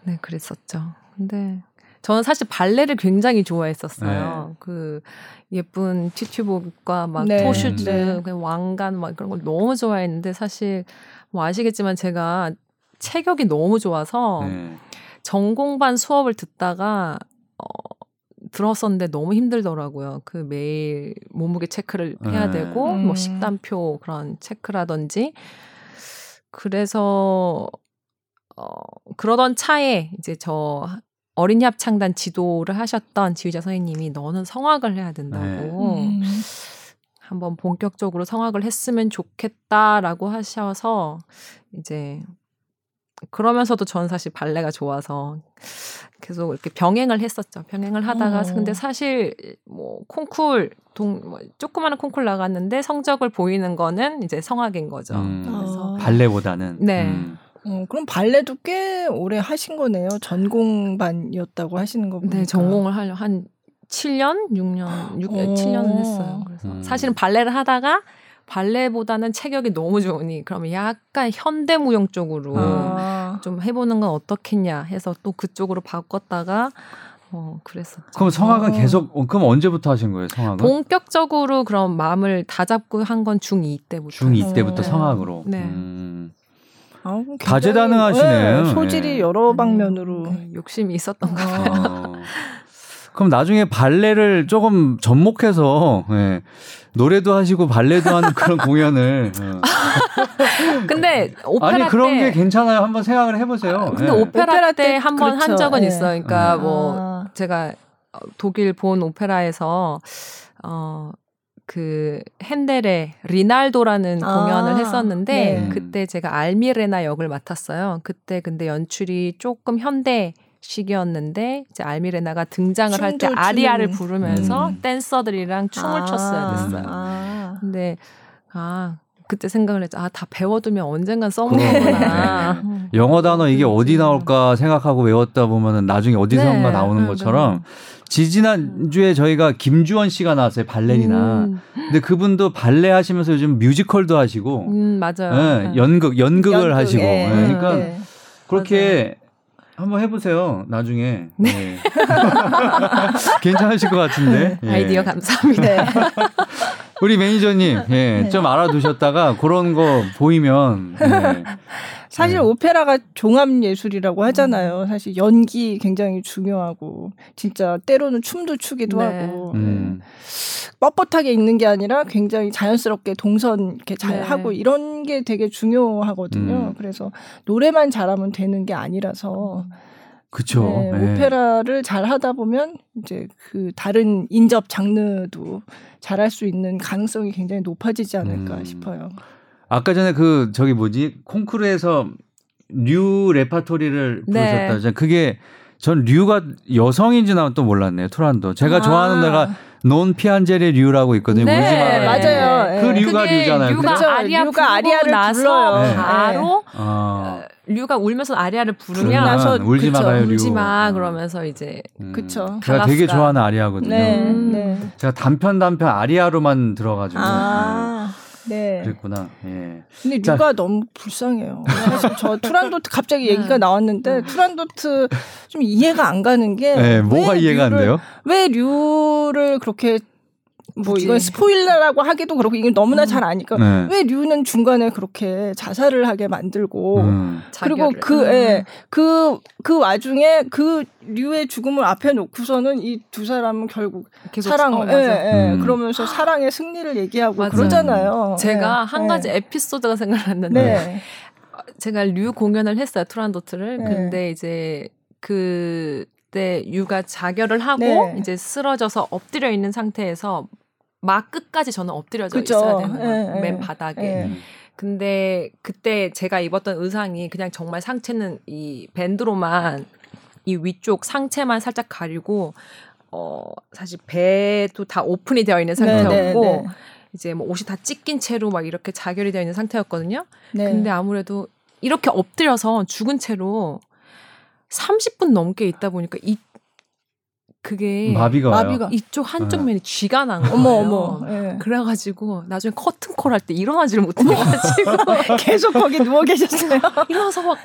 네, 그랬었죠. 근데 저는 사실 발레를 굉장히 좋아했었어요. 네. 그 예쁜 튜튜복과 막 네. 토슈즈, 네. 그 왕관 막 그런 걸 너무 좋아했는데 사실 뭐 아시겠지만 제가 체격이 너무 좋아서 네. 전공반 수업을 듣다가 어 들었었는데 너무 힘들더라고요. 그 매일 몸무게 체크를 해야 네. 되고 음. 뭐 식단표 그런 체크라든지 그래서 어 그러던 차에 이제 저 어린이 합 창단 지도를 하셨던 지휘자 선생님이 너는 성악을 해야 된다고 음. 한번 본격적으로 성악을 했으면 좋겠다라고 하셔서 이제 그러면서도 저는 사실 발레가 좋아서 계속 이렇게 병행을 했었죠. 병행을 하다가 어. 근데 사실 뭐 콩쿨 동 뭐, 조그마한 콩쿨 나갔는데 성적을 보이는 거는 이제 성악인 거죠. 음. 그래서 아. 발레보다는 네. 음. 어, 그럼 발레도 꽤 오래 하신 거네요. 전공반이었다고 하시는 거 보니까. 네, 전공을 하려 한 7년, 6년, 6, 오. 7년 했어요. 그래서 음. 사실은 발레를 하다가 발레보다는 체격이 너무 좋으니 그러면 약간 현대무용 쪽으로 아. 좀 해보는 건 어떻겠냐 해서 또 그쪽으로 바꿨다가 어 그랬었죠. 그럼 성악은 어. 계속 어, 그럼 언제부터 하신 거예요? 성악은 본격적으로 그런 마음을 다 잡고 한 건 중2 때부터. 중2 때부터 네. 성악으로. 네. 음. 아, 굉장히, 다재다능하시네요. 네, 소질이 네. 여러 방면으로. 네, 욕심이 있었던 거. 아. 어. 그럼 나중에 발레를 조금 접목해서 예, 노래도 하시고 발레도 하는 그런 공연을 어. 근데 오페라 아니 그런 때 게 괜찮아요. 한번 생각을 해보세요. 근데 예. 오페라, 오페라 때때한번한 그렇죠. 적은 예. 있어요. 그러니까 음. 뭐 아. 제가 어, 독일 본 오페라에서 어. 그 핸델의 리날도라는 아, 공연을 했었는데 네. 그때 제가 알미레나 역을 맡았어요. 그때 근데 연출이 조금 현대식이었는데 이제 알미레나가 등장을 할 때 아리아를. 부르면서 음. 댄서들이랑 춤을 아. 췄어야 됐어요. 아. 근데 아 그때 생각을 했죠. 아 다 배워두면 언젠간 써먹는구나. 네. 음. 영어 단어 이게 어디. 나올까 생각하고 외웠다 보면은 나중에 어디선가 네, 나오는 네, 것처럼 네. 지지난 주에 저희가 김주원 씨가 나왔어요 발레리나. 음, 근데 그분도 발레 하시면서 요즘 뮤지컬도 하시고 음, 맞아요. 예, 네. 연극 연극을 연극, 하시고 예. 예, 그러니까 네. 그렇게 한번 해보세요 나중에 네. 괜찮으실 것 같은데 예. 아이디어 감사합니다. 네. 우리 매니저님 예, 네. 좀 알아두셨다가 그런 거 보이면 예. 사실 네. 오페라가 종합 예술이라고 하잖아요. 사실 연기 굉장히 중요하고 진짜 때로는 춤도 추기도 네. 하고 음. 뻣뻣하게 있는 게 아니라 굉장히 자연스럽게 동선 이렇게 잘 네. 하고 이런 게 되게 중요하거든요. 음. 그래서 노래만 잘하면 되는 게 아니라서 그쵸 네, 예. 오페라를 잘 하다 보면 이제 그 다른 인접 장르도 잘할 수 있는 가능성이 굉장히 높아지지 않을까 음. 싶어요. 아까 전에 그 저기 뭐지 콩쿠르에서 류 레파토리를 네. 부르셨다. 그게 전 류가 여성인지 또 몰랐네요. 투란도. 제가 아. 좋아하는 데가 Non piangere, Liù라고 있거든요. 네, 울지 말아요. 맞아요. 그 예. 류가 류잖아요. 류가 그죠? 아리아 류가 아리아를 나서 불러요. 네. 바로 어. 류가 울면서 아리아를 부르면 울지. 말아요, 류. 울지 마 어. 그러면서 이제 음. 그쵸. 제가 되게 칼라스가. 좋아하는 아리아거든요. 네, 음. 네. 제가 단편 단편 아리아로만 들어가지고 아, 네. 네. 그랬구나. 예. 근데 자. 류가 너무 불쌍해요. 사실 저 투란도트 갑자기 얘기가 음. 나왔는데 투란도트 좀 이해가 안 가는 게 네, 뭐가 왜 이해가 안 류를- 돼요? 왜 류를 그렇게 뭐 굳이. 이건 스포일러라고 하기도 그렇고 이건 너무나 음. 잘 아니까 네. 왜 류는 중간에 그렇게 자살을 하게 만들고 음. 그리고 자결을. 그, 음. 예, 그, 그 와중에 그 류의 죽음을 앞에 놓고서는 이 두 사람은 결국 계속 사랑, 어, 예. 예, 음. 그러면서 사랑의 승리를 얘기하고 맞아요. 그러잖아요. 제가 예, 한 예. 가지 에피소드가 생각났는데 네. 제가 류 공연을 했어요 투란도트를 네. 근데 이제 그때 유가 자결을 하고 네. 이제 쓰러져서 엎드려 있는 상태에서 막 끝까지 저는 엎드려져 그죠. 있어야 되는 거예요 예, 예. 맨 바닥에 예. 음. 근데 그때 제가 입었던 의상이 그냥 정말 상체는 이 밴드로만 이 위쪽 상체만 살짝 가리고 어 사실 배도 다 오픈이 되어 있는 네, 상태였고 네, 네. 이제 뭐 옷이 다 찢긴 채로 막 이렇게 자결이 되어 있는 상태였거든요. 네. 근데 아무래도 이렇게 엎드려서 죽은 채로 30분 넘게 있다 보니까 이 그게 마비가. 마비가. 이쪽 한쪽 어. 면이 쥐가 난 거예요. 어머, 어머. 예. 그래가지고 나중에 커튼콜 할 때 일어나지를 못해가지고 계속 거기 누워 계셨어요. 일어나서 막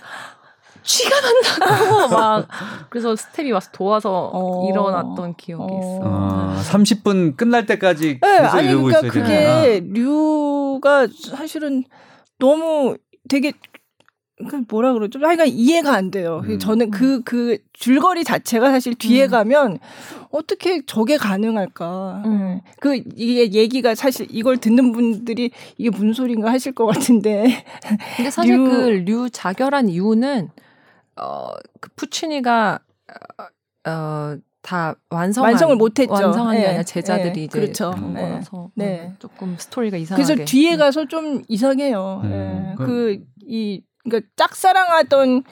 쥐가 난다고 막 그래서 스텝이 와서 도와서 어. 일어났던 기억이 어. 있어. 아, 30분 끝날 때까지 네, 계속 아니 이러고 그러니까 있어야 되는구나. 그게 류가 사실은 너무 되게 그 뭐라 그러죠? 하여간 이해가 안 돼요. 음. 저는 그 그 줄거리 자체가 사실 뒤에 음. 가면 어떻게 저게 가능할까? 음. 그 이게 얘기가 사실 이걸 듣는 분들이 이게 무슨 소린가 하실 것 같은데 근데 사실 류- 그 류 자결한 이유는 어 그 푸치니가 어다 완성 완성을 못했죠. 완성한 게 예, 아니라 제자들이 예, 이제 그렇죠. 한 네. 거라서 네. 음, 조금 스토리가 이상하게. 그래서 뒤에 음. 가서 좀 이상해요. 음, 예. 그- 그이 그러니까 짝사랑하던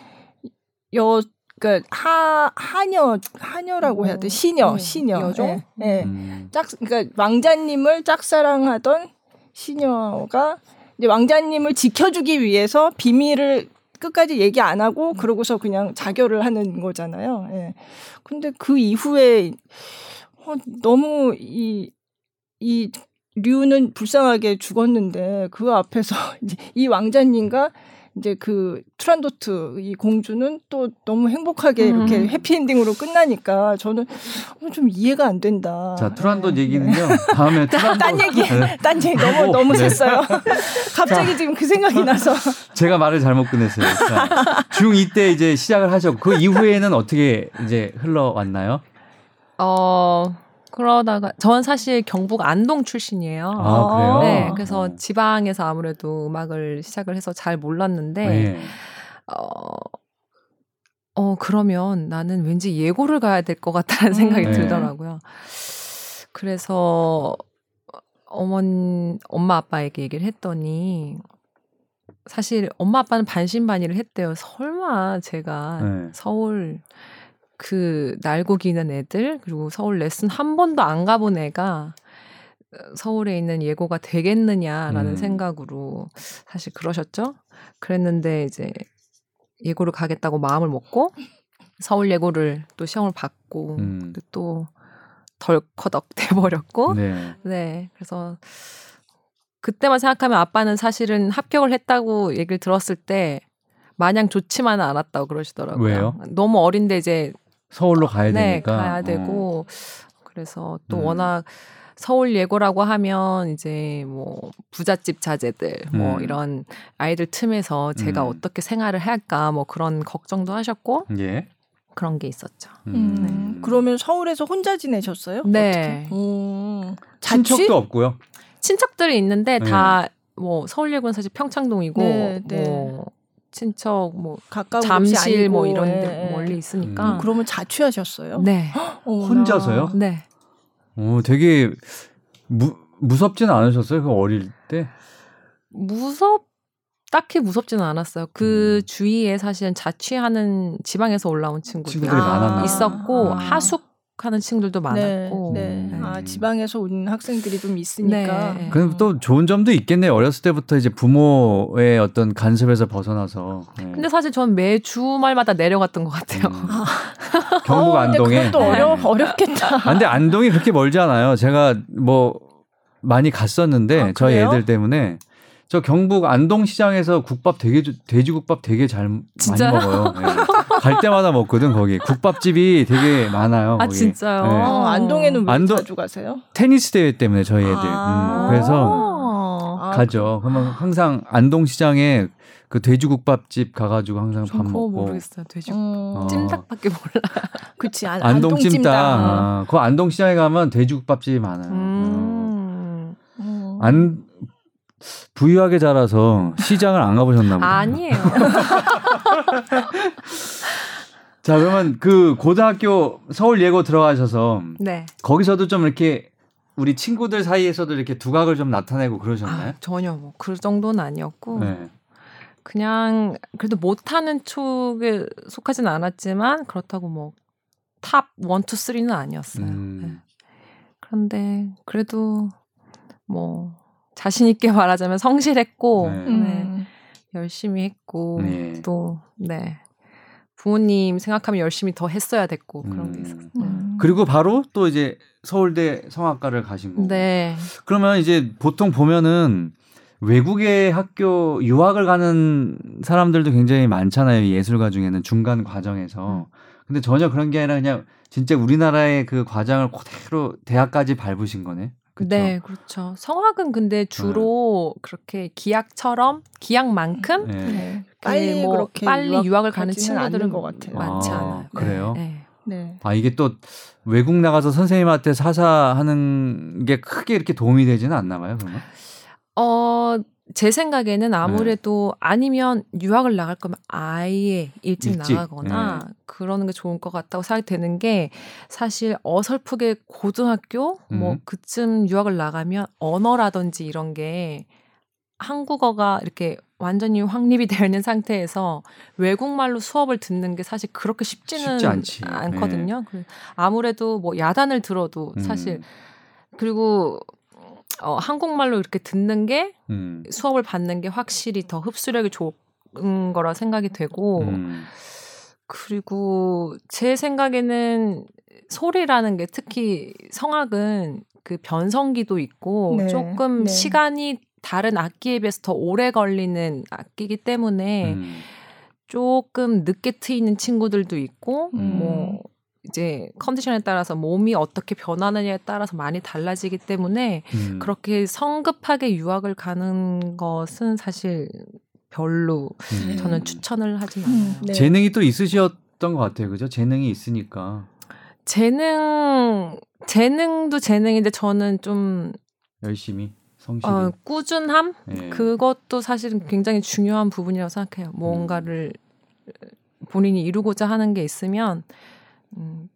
여 그러니까 하 하녀 하녀라고 해야 돼 어, 시녀 어, 시녀 여종? 예, 예. 음. 짝 그러니까 왕자님을 짝사랑하던 시녀가 이제 왕자님을 지켜주기 위해서 비밀을 끝까지 얘기 안 하고 그러고서 그냥 자결을 하는 거잖아요. 예. 근데 그 이후에 어, 너무 이, 이 류는 불쌍하게 죽었는데 그 앞에서 이제 이 왕자님과 이제 그 트란도트 이 공주는 또 너무 행복하게 이렇게 음. 해피엔딩으로 끝나니까 저는 어, 좀 이해가 안 된다. 자, 투란도 네. 얘기는요. 다음에 투란도 딴 얘기, 네. 딴 얘기 너무 너무 네. 셌어요. 갑자기 지금 그 생각이 나서 제가 말을 잘못 끝냈어요. 자, 중2 때 이제 시작을 하셨고 그 이후에는 어떻게 이제 흘러왔나요? 어 그러다가 전 사실 경북 안동 출신이에요. 아, 그래요? 네, 그래서 어. 지방에서 아무래도 음악을 시작을 해서 잘 몰랐는데, 네. 어, 어, 그러면 나는 왠지 예고를 가야 될 것 같다는 생각이 네. 들더라고요. 그래서 어머니, 엄마 아빠에게 얘기를 했더니, 사실 엄마 아빠는 반신반의를 했대요. 설마 제가 네. 서울 그 날고 기는 애들 그리고 서울 레슨 한 번도 안 가본 애가 서울에 있는 예고가 되겠느냐라는 음. 생각으로 사실 그러셨죠. 그랬는데 이제 예고를 가겠다고 마음을 먹고 서울 예고를 또 시험을 받고 음. 또 덜커덕 돼버렸고 네. 네. 그래서 그때만 생각하면 아빠는 사실은 합격을 했다고 얘기를 들었을 때 마냥 좋지만은 않았다고 그러시더라고요. 왜요? 너무 어린데 이제 서울로 가야 네, 되니까. 가야 어. 되고 그래서 또 음. 워낙 서울 예고라고 하면 이제 뭐 부잣집 자제들 뭐 음. 이런 아이들 틈에서 제가 음. 어떻게 생활을 할까 뭐 그런 걱정도 하셨고 예. 그런 게 있었죠. 음, 그러면 서울에서 혼자 지내셨어요? 네. 음? 친척도 없고요. 친척들이 있는데 네. 다뭐 서울 예고는 사실 평창동이고 네, 네. 뭐 친척 뭐 가까운 곳이 잠실 뭐 아니고, 이런 예, 데 예. 멀리 있으니까 음, 그러면 자취하셨어요? 네. 혼자서요? 네. 오, 되게 무, 무섭지는 않으셨어요? 그 어릴 때? 무섭 딱히 무섭지는 않았어요. 그 음. 주위에 사실은 자취하는 지방에서 올라온 친구들이 친구들이 있었고 아. 하숙 하는 친구들도 많았고. 네, 네. 네. 아 지방에서 온 학생들이 좀 있으니까. 네. 그럼 또 좋은 점도 있겠네요. 어렸을 때부터 이제 부모의 어떤 간섭에서 벗어나서. 네. 근데 사실 전 매 주말마다 내려갔던 것 같아요. 음. 경북 어, 안동에. 그것도 어려 네. 어렵겠다. 아, 근데 안동이 그렇게 멀지 않아요. 제가 뭐 많이 갔었는데 아, 저희? 애들 때문에 저 경북 안동 시장에서 국밥 되게 주- 돼지국밥 되게 잘 많이 진짜요? 먹어요. 네. 갈 때마다 먹거든 거기 국밥집이 되게 많아요. 아 거기. 진짜요? 네. 어, 안동에는 왜 안동- 자주 가세요? 테니스 대회 때문에 저희 애들. 아. 음, 그래서 어. 아, 가죠. 그러면 항상 안동 시장에 그 돼지국밥집 가가지고 항상 밥 먹고. 모르겠어요. 돼지 음, 어. 찜닭밖에 몰라. 그치 안, 안동 찜닭. 찜닭. 아, 그 안동 시장에 가면 돼지국밥집이 많아요. 음. 음. 음. 안 부유하게 자라서 시장을 안 가보셨나 보다. 아니에요. 자 그러면 그 고등학교 서울 예고 들어가셔서 네. 거기서도 좀 이렇게 우리 친구들 사이에서도 이렇게 두각을 좀 나타내고 그러셨나요? 아, 전혀 뭐 그 정도는 아니었고 네. 그냥 그래도 못하는 쪽에 속하지는 않았지만 그렇다고 뭐 top one, two, three는 아니었어요. 음. 네. 그런데 그래도 뭐 자신 있게 말하자면 성실했고 네. 네. 음. 열심히 했고 네. 또 네. 부모님 생각하면 열심히 더 했어야 됐고 그런 게 음. 있었어요. 음. 그리고 바로 또 이제 서울대 성악과를 가신 거고. 네. 그러면 이제 보통 보면은 외국의 학교 유학을 가는 사람들도 굉장히 많잖아요. 이 예술가 중에는 중간 과정에서. 근데 전혀 그런 게 아니라 그냥 진짜 우리나라의 그 과정을 그대로 대학까지 밟으신 거네. 그쵸? 네, 그렇죠. 성악은 근데 주로 그렇게 기악처럼 기악만큼 네. 네. 그 빨리 뭐 그렇게 빨리 유학을 가는 친구들은 것 같아요. 많지 아, 않아요. 그래요? 네. 네. 아 이게 또 외국 나가서 선생님한테 사사하는 게 크게 이렇게 도움이 되지는 않나 봐요. 그러면. 어, 제 생각에는 네. 아무래도 아니면 유학을 나갈 거면 아예 일찍, 일찍, 나가거나 네. 그러는 게 좋을 것 같다고 생각되는 게 사실 어설프게 고등학교 뭐 음. 그쯤 유학을 나가면 언어라든지 이런 게 한국어가 이렇게 완전히 확립이 되어 있는 상태에서 외국말로 수업을 듣는 게 사실 그렇게 쉽지는 쉽지. 네. 않거든요. 그 아무래도 뭐 야단을 들어도 사실 음, 그리고 어, 한국말로 이렇게 듣는 게 음, 수업을 받는 게 확실히 더 흡수력이 좋은 거라 생각이 되고 음, 그리고 제 생각에는 소리라는 게 특히 성악은 그 변성기도 있고 네, 조금 네. 시간이 다른 악기에 비해서 더 오래 걸리는 악기이기 때문에 음. 조금 늦게 트이는 친구들도 있고 음. 뭐 이제 컨디션에 따라서 몸이 어떻게 변하느냐에 따라서 많이 달라지기 때문에 음. 그렇게 성급하게 유학을 가는 것은 사실 별로 음. 저는 추천을 하진 않아요. 음, 네. 재능이 또 있으셨던 것 같아요. 그죠? 재능이 있으니까 재능 재능도 재능인데 저는 좀 열심히 성실히. 어, 꾸준함 예. 그것도 사실은 굉장히 중요한 부분이라고 생각해요. 뭔가를 본인이 이루고자 하는 게 있으면 음,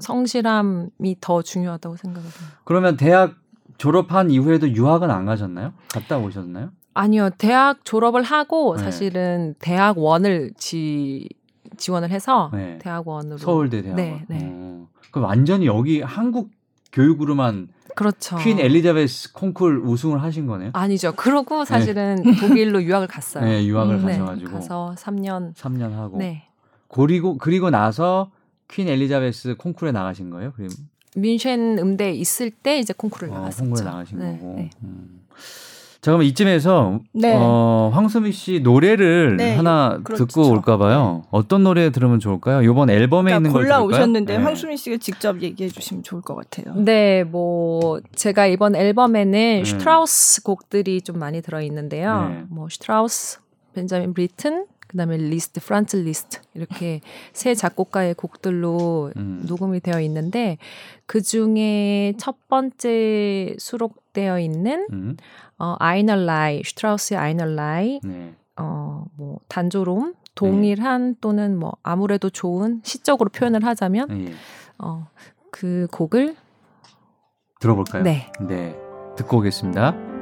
성실함이 더 중요하다고 생각을 해요. 그러면 대학 졸업한 이후에도 유학은 안 가셨나요? 갔다 오셨나요? 아니요, 대학 졸업을 하고 네. 사실은 대학원을 지 지원을 해서 네. 대학원으로 서울대 대학원. 네, 네. 어. 그럼 완전히 여기 한국 교육으로만 그렇죠. 퀸 엘리자베스 콩쿨 우승을 하신 거네요. 아니죠. 그러고 사실은 독일로 유학을 갔어요. 네, 유학을 음, 네, 가셔가지고 가서 3년 3년 하고 네. 그리고 그리고 나서 퀸 엘리자베스 콩쿨에 나가신 거예요? 그럼 뮌헨 음대 있을 때 이제 콩쿠르를 어, 나갔었죠. 콩쿨에 나가신 네, 거고. 네. 음. 자 그럼 이쯤에서 네. 어, 황수미 씨 노래를 네, 하나 그렇죠. 듣고 올까봐요. 어떤 노래 들으면 좋을까요? 이번 앨범에 있는 그러니까 걸 골라? 오셨는데 네. 황수민 씨가 직접 얘기해 주시면 좋을 것 같아요. 네, 뭐 제가 이번 앨범에는 네. 슈트라우스 곡들이 좀 많이 들어 있는데요. 네. 뭐 슈트라우스, 벤자민 브리튼, 그다음에 리스트, 프란츠 리스트 이렇게 세 작곡가의 곡들로 음. 녹음이 되어 있는데 그 중에 첫 번째 수록되어 있는 음. 어 Einerlei, 슈트라우스의 Einerlei, 네. 어뭐 단조로움, 동일한 또는 뭐 아무래도 좋은 시적으로 표현을 하자면 예. 어그 곡을 들어볼까요? 네. 네. 듣고 오겠습니다.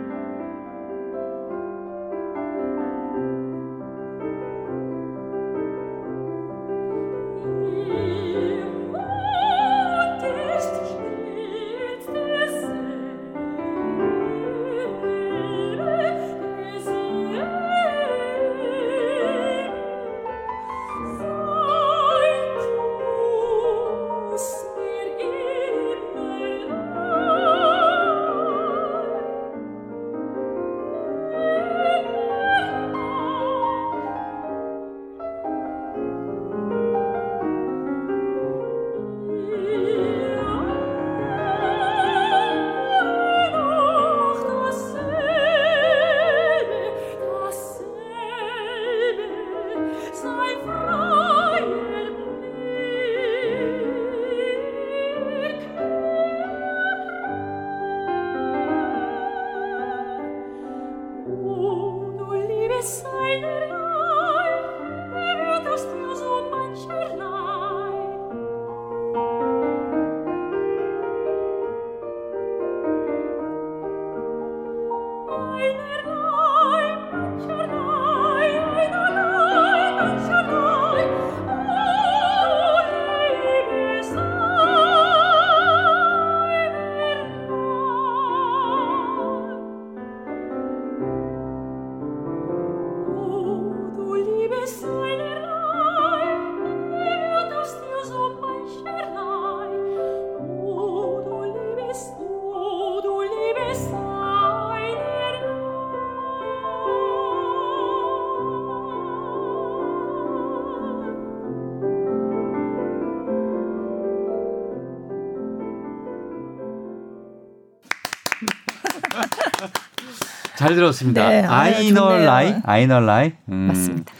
잘 들었습니다. 네, 아이널. 라이, 아이널 라이. 음. 맞습니다.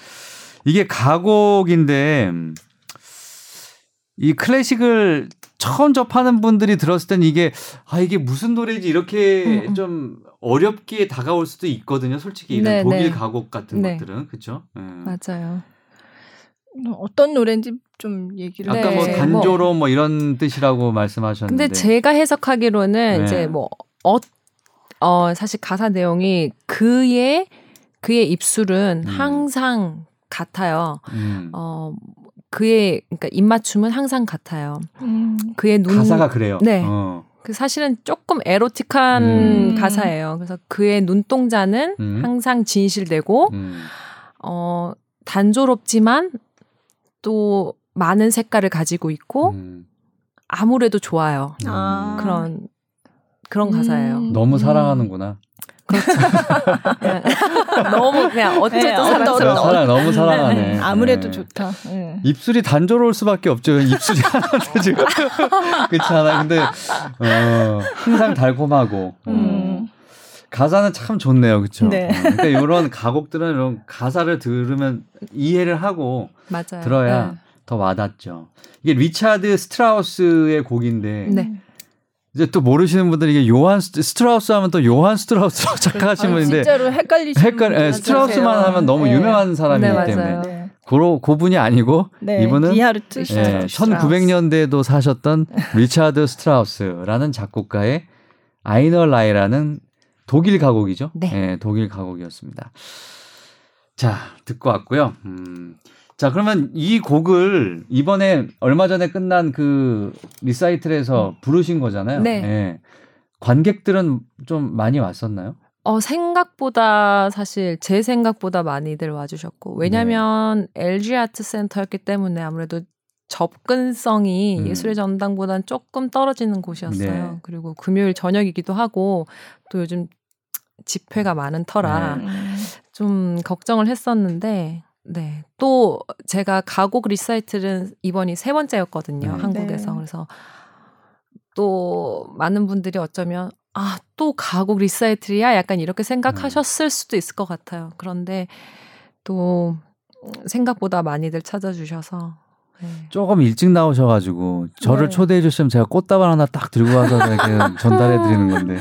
이게 가곡인데 이 클래식을 처음 접하는 분들이 들었을 땐 이게 아 이게 무슨 노래지 이렇게 음, 음. 좀 어렵게 다가올 수도 있거든요. 솔직히 이런 네, 독일 네. 가곡 같은 네. 것들은 그렇죠. 맞아요. 어떤 노래인지 좀 얘기를 아까 네, 뭐 뭐. 단조로 뭐 이런 뜻이라고 말씀하셨는데 근데 제가 해석하기로는 네. 이제 뭐 어, 어 사실 가사 내용이 그의 그의 입술은 음. 항상 같아요. 음. 어 그의 그러니까 입맞춤은 항상 같아요. 음. 그의 눈 가사가 그래요. 네. 어. 그 사실은 조금 에로틱한 음. 가사예요. 그래서 그의 눈동자는 음. 항상 진실되고 음. 어 단조롭지만 또 많은 색깔을 가지고 있고 음. 아무래도 좋아요. 아. 그런 그런 가사예요. 음. 너무 사랑하는구나. 그냥 너무 그냥 어째도 네, 사랑스러워. 어떤- 사랑 너무 사랑하네. 음, 아무래도 네. 좋다. 네. 입술이 단조로울 수밖에 없죠. 입술이 하나도 지금 그렇지 않아. 근데 어, 항상 달콤하고 어, 음. 가사는 참 좋네요, 그렇죠. 네. 그러니까 이런 가곡들은 이런 가사를 들으면 이해를 하고 맞아요. 들어야 더 와닿죠. 이게 리차드 스트라우스의 곡인데 네. 이제 또 모르시는 분들이 이게 요한 스- 스트라우스 하면 또 요한 스트라우스 착각하신 아, 분인데 진짜로 헷갈리시는 헷갈 예, 스트라우스만. 하면 너무 네. 유명한 사람이기 네, 때문에. 네. 고로 고분이 아니고 네. 이분은 리하르트 예, 슈트라우스. 1900년대에도 사셨던 리차드 스트라우스라는 작곡가의 Einerlei라는 독일 가곡이죠. 네. 예, 독일 가곡이었습니다. 자, 듣고 왔고요. 음. 자, 그러면 이 곡을 이번에 얼마 전에 끝난 그 리사이틀에서 부르신 거잖아요. 네. 예. 관객들은 좀 많이 왔었나요? 어, 생각보다 사실 제 생각보다 많이들 와주셨고 왜냐하면 네. LG 아트 센터였기 때문에 아무래도 접근성이 음. 예술의 전당보다는 조금 떨어지는 곳이었어요. 네. 그리고 금요일 저녁이기도 하고 또 요즘 집회가 많은 터라 네. 음. 좀 걱정을 했었는데 네. 또 제가 가곡 리사이틀은 이번이 세 번째였거든요. 네. 한국에서. 네. 그래서 또 많은 분들이 어쩌면 아, 또 가곡 리사이틀이야? 약간 이렇게 생각하셨을 수도 있을 것 같아요. 그런데 또 생각보다 많이들 찾아주셔서 네. 조금 일찍 나오셔가지고 저를 네. 초대해 주시면 제가 꽃다발 하나 딱 들고 와서 이렇게 전달해 드리는 건데.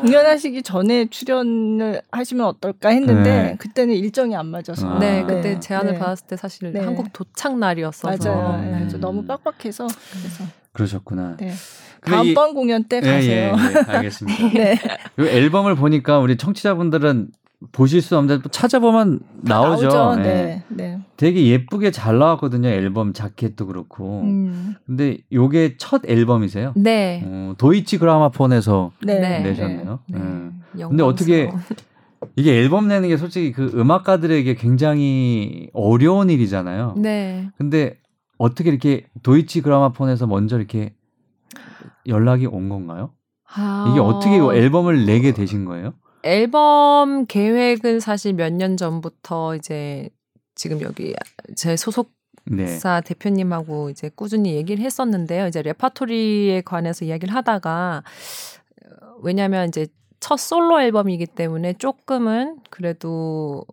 공연하시기 전에 출연을 하시면 어떨까 했는데 네. 그때는 일정이 안 맞아서. 아. 네, 그때 제안을 네. 받았을 때 사실 네. 한국 도착 날이었어서 맞아요. 음. 네, 그래서 너무 빡빡해서 그래서 그러셨구나. 네. 다음번 공연 때 예, 가세요. 예, 예, 알겠습니다. 네. 이 앨범을 보니까 우리 청취자분들은 보실 수 없는데 또 찾아보면 나오죠. 나오죠. 예. 네. 네. 되게 예쁘게 잘 나왔거든요. 앨범 자켓도 그렇고. 음. 근데 요게 첫 앨범이세요? 네. 어, 도이치 그라마폰에서 네. 네. 내셨네요. 네. 음. 근데 영광스러워. 어떻게 이게 앨범 내는 게 솔직히 그 음악가들에게 굉장히 어려운 일이잖아요. 네. 근데 어떻게 이렇게 도이치 그라마폰에서 먼저 이렇게 연락이 온 건가요? 아, 이게 어떻게 이 앨범을 내게 되신 거예요? 앨범 계획은 사실 몇 년 전부터 이제 지금 여기 제 소속 사 네. 대표님하고 이제 꾸준히 얘기를 했었는데요. 이제 레파토리에 관해서 이야기를 하다가 어, 왜냐하면 이제 첫 솔로 앨범이기 때문에 조금은 그래도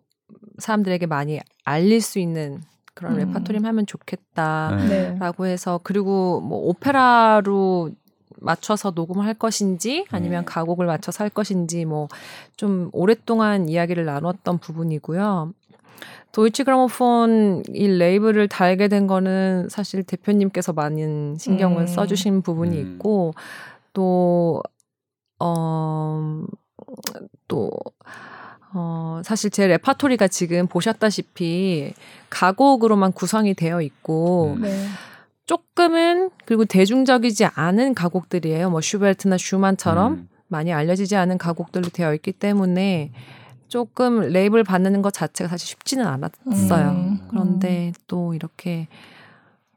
사람들에게 많이 알릴 수 있는 그런 음. 레파토리 하면 좋겠다. 네. 네. 라고 해서 그리고 뭐 오페라로 맞춰서 녹음을 할 것인지 아니면 네. 가곡을 맞춰서 할 것인지 뭐 좀 오랫동안 이야기를 나눴던 부분이고요. 도이치 그라모폰 이 레이블을 달게 된 거는 사실 대표님께서 많은 신경을 음. 써주신 부분이 음. 있고 또 어, 또, 어, 사실 제 레파토리가 지금 보셨다시피 가곡으로만 구성이 되어 있고, 음. 네. 조금은, 그리고 대중적이지 않은 가곡들이에요. 뭐, 슈베르트나 슈만처럼 음. 많이 알려지지 않은 가곡들로 되어 있기 때문에, 조금 레이블 받는 것 자체가 사실 쉽지는 않았어요. 음. 그런데 또 이렇게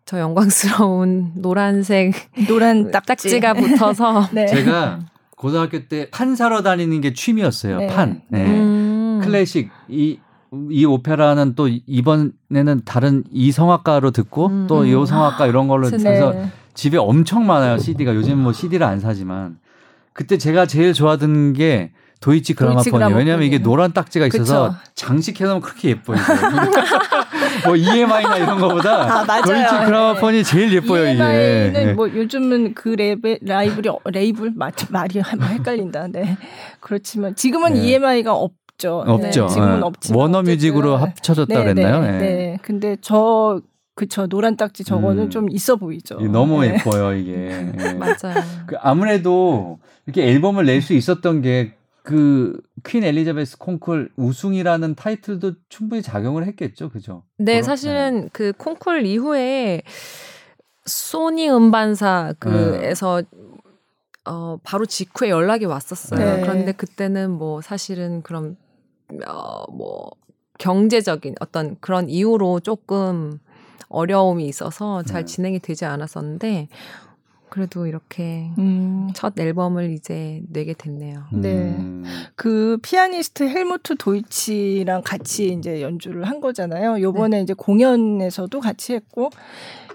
저 영광스러운 노란색 노란 딱지. 딱지가 붙어서 네. 제가 고등학교 때 판 사러 다니는 게 취미였어요. 네. 판. 네. 음. 클래식 이. 이 오페라는 또 이번에는 다른 이 성악가로 듣고 음, 또이 음. 성악가 이런 걸로 네. 해서 집에 엄청 많아요 CD가 요즘 뭐 CD를 안 사지만 그때 제가 제일 좋아하던 게 도이치 그라마폰이에요. 왜냐하면 이게 노란 딱지가 있어서 그쵸. 장식해놓으면 그렇게 예뻐요. 뭐 EMI나 이런 거보다 아. 도이치 그라마폰이 제일 예뻐요 이게. EMI는 예. 뭐 요즘은 그 레벨 라이블이 어- 레이블 마- 말이 한- 헷갈린다. 네. 그렇지만 지금은 네. EMI가 없 죠. 없죠. 네, 지금은 예. 없지만 워너뮤직으로. 합쳐졌다 네, 그랬나요? 네, 예. 네. 근데 저 그쵸 노란 딱지 저거는 음. 좀 있어 보이죠. 이게 너무 네. 예뻐요 이게. 예. 맞아요. 그 아무래도 이렇게 앨범을 낼 수 있었던 게 그 퀸 엘리자베스 콩쿨 우승이라는 타이틀도 충분히 작용을 했겠죠, 그죠? 네, 그럼? 사실은 그 콩쿨 이후에 소니 음반사 그에서 어 바로 직후에 연락이 왔었어요. 네. 그런데 그때는 뭐 사실은 그런 어뭐 경제적인 어떤 그런 이유로 조금 어려움이 있어서 잘 네. 진행이 되지 않았었는데 그래도 이렇게 음. 첫 앨범을 이제 내게 됐네요. 네. 음. 그 피아니스트 헬무트 도이치랑 같이 이제 연주를 한 거잖아요. 요번에 이제 공연에서도 같이 했고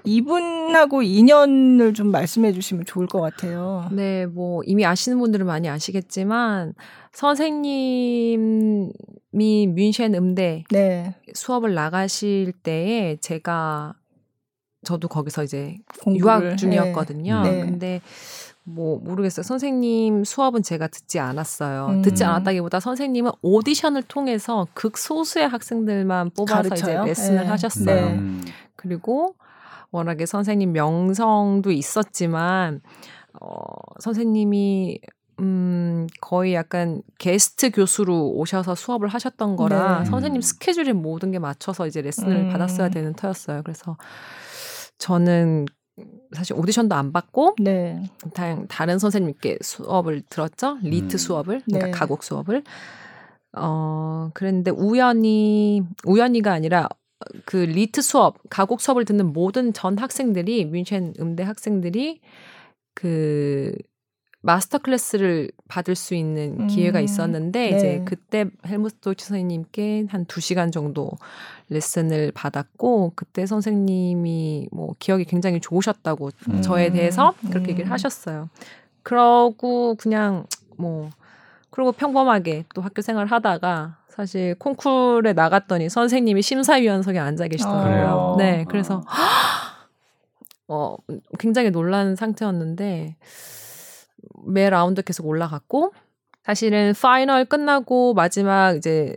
이분하고 인연을 좀 말씀해 주시면 좋을 것 같아요. 네, 뭐 이미 아시는 분들은 많이 아시겠지만 선생님 이 뮌셴 음대 네. 수업을 나가실 때에 제가 저도 거기서 이제 공부를, 유학 중이었거든요. 네. 근데 뭐 모르겠어요. 선생님 수업은 제가 듣지 않았어요. 음. 듣지 않았다기보다 선생님은 오디션을 통해서 극소수의 학생들만 뽑아서 가르쳐요? 이제 레슨을 네. 하셨어요. 네. 음. 그리고 워낙에 선생님 명성도 있었지만 어 선생님이 음 거의 약간 게스트 교수로 오셔서 수업을 하셨던 거라 네. 선생님 음. 스케줄에 모든 게 맞춰서 이제 레슨을 음. 받았어야 되는 터였어요. 그래서 저는 사실 오디션도 안 받고 네. 다양 다른 선생님께 수업을 들었죠. 리트 음. 수업을 그러니까 네. 가곡 수업을 어 그랬는데 우연히 우연히가 아니라 그 리트 수업 가곡 수업을 듣는 모든 전 학생들이 뮌셴 음대 학생들이 그 마스터 클래스를 받을 수 있는 기회가 음. 있었는데 네. 이제 그때 헬무트 도이치 선생님께 한두 시간 정도 레슨을 받았고 그때 선생님이 뭐 기억이 굉장히 좋으셨다고 음. 저에 대해서 그렇게 음. 얘기를 하셨어요. 그러고 그냥 뭐 그리고 평범하게 또 학교 생활 하다가 사실 콩쿨에 나갔더니 선생님이 심사위원석에 앉아 계시더라고요. 그래요? 네, 그래서 아. 어 굉장히 놀란 상태였는데 매 라운드 계속 올라갔고 사실은 파이널 끝나고 마지막 이제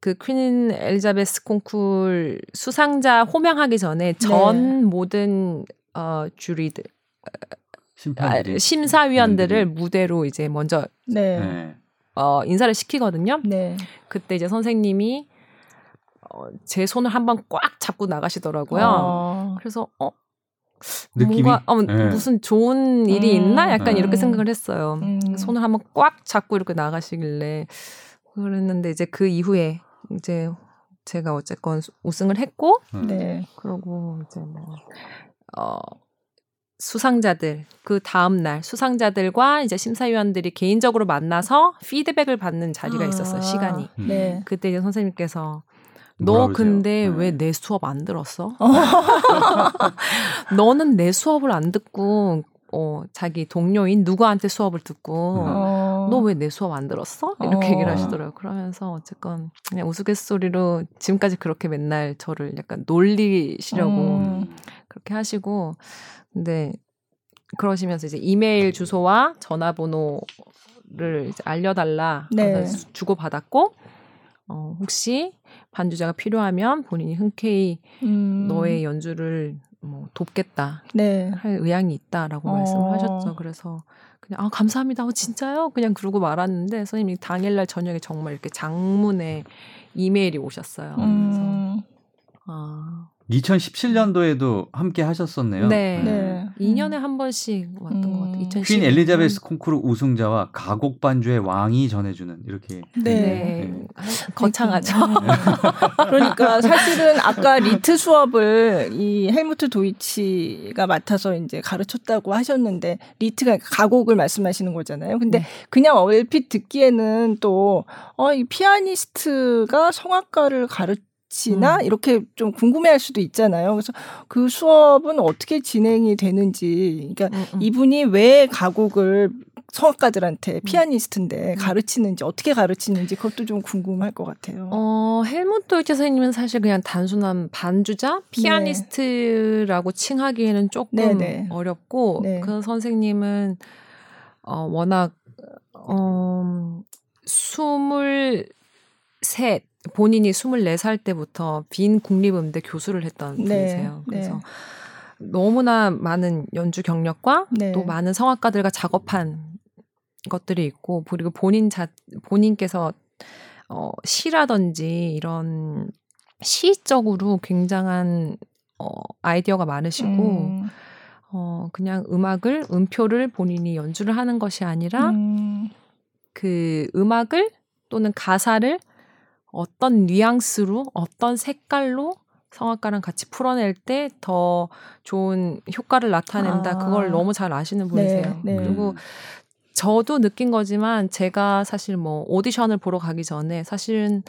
그 퀸 엘리자베스 콩쿨 수상자 호명하기 전에 전 모든 어 jury들 아, 심판들이 심사위원들을 음. 무대로 이제 먼저 네. 네. 어 인사를 시키거든요. 네. 그때 이제 선생님이 어, 제 손을 한번 꽉 잡고 나가시더라고요. 어. 그래서 어 느낌이 뭔가 어, 네. 무슨 좋은 일이 음. 있나 약간 음. 이렇게 생각을 했어요. 음. 손을 한번 꽉 잡고 이렇게 나가시길래 그랬는데 이제 그 이후에 이제 제가 어쨌건 수- 우승을 했고 음. 네. 그러고 이제 뭐 어, 수상자들 그 다음 날 수상자들과 이제 심사위원들이 개인적으로 만나서 피드백을 받는 자리가 아. 있었어요 시간이 음. 네. 그때 이제 선생님께서 너? 근데 네. 왜내 수업 안 들었어? 너는 내 수업을 안 듣고 어 자기 동료인 누구한테 수업을 듣고 음. 어. 너왜 내 수업 안 들었어? 이렇게 어. 얘기를 하시더라고요. 그러면서 어쨌건 그냥 우스갯소리로 지금까지 그렇게 맨날 저를 약간 놀리시려고 음. 그렇게 하시고 근데 그러시면서 이제 이메일 주소와 전화번호를 이제 알려달라 네. 네. 주고 받았고 어, 혹시 반주자가 필요하면 본인이 흔쾌히 음. 너의 연주를 뭐 돕겠다 네. 할 의향이 있다라고 어. 말씀을 하셨죠. 그래서 그냥 아 감사합니다. 어, 진짜요? 그냥 그러고 말았는데 선생님이 당일날 저녁에 정말 이렇게 장문에 이메일이 오셨어요. 그래서 음. 아 2017년도에도 함께 하셨었네요. 네. 네. 2년에 한 번씩 왔던 음. 것 같아요. 2012퀸 엘리자베스 콩쿠르 우승자와 가곡 반주의 왕이 전해주는 이렇게. 네. 네. 거창하죠. 음. 그러니까 사실은 아까 리트 수업을 이 헬무트 도이치가 맡아서 이제 가르쳤다고 하셨는데 리트가 가곡을 말씀하시는 거잖아요. 근데 네. 그냥 얼핏 듣기에는 또 어, 이 피아니스트가 성악가를 가르 치나 음. 이렇게 좀 궁금해할 수도 있잖아요. 그래서 그 수업은 어떻게 진행이 되는지, 그러니까 음, 음. 이분이 왜 가곡을 성악가들한테 피아니스트인데 가르치는지 어떻게 가르치는지 그것도 좀 궁금할 것 같아요. 어, 헬무트 도이체 선생님은 사실 그냥 단순한 반주자, 피아니스트라고 칭하기에는 조금 네, 네. 어렵고 네. 그 선생님은 어, 워낙 어, 스물 셋 본인이 스물네 살 때부터 빈 국립음대 교수를 했던 네, 분이세요. 네. 그래서 너무나 많은 연주 경력과 네. 또 많은 성악가들과 작업한 것들이 있고 그리고 본인 자 본인께서 어 시라든지 이런 시적으로 굉장한 어 아이디어가 많으시고 음, 어 그냥 음악을 음표를 본인이 연주를 하는 것이 아니라 음, 그 음악을 또는 가사를 어떤 뉘앙스로 어떤 색깔로 성악가랑 같이 풀어낼 때 더 좋은 효과를 나타낸다. 아. 그걸 너무 잘 아시는 분이세요. 네, 네. 그리고 저도 느낀 거지만 제가 사실 뭐 오디션을 보러 가기 전에 사실은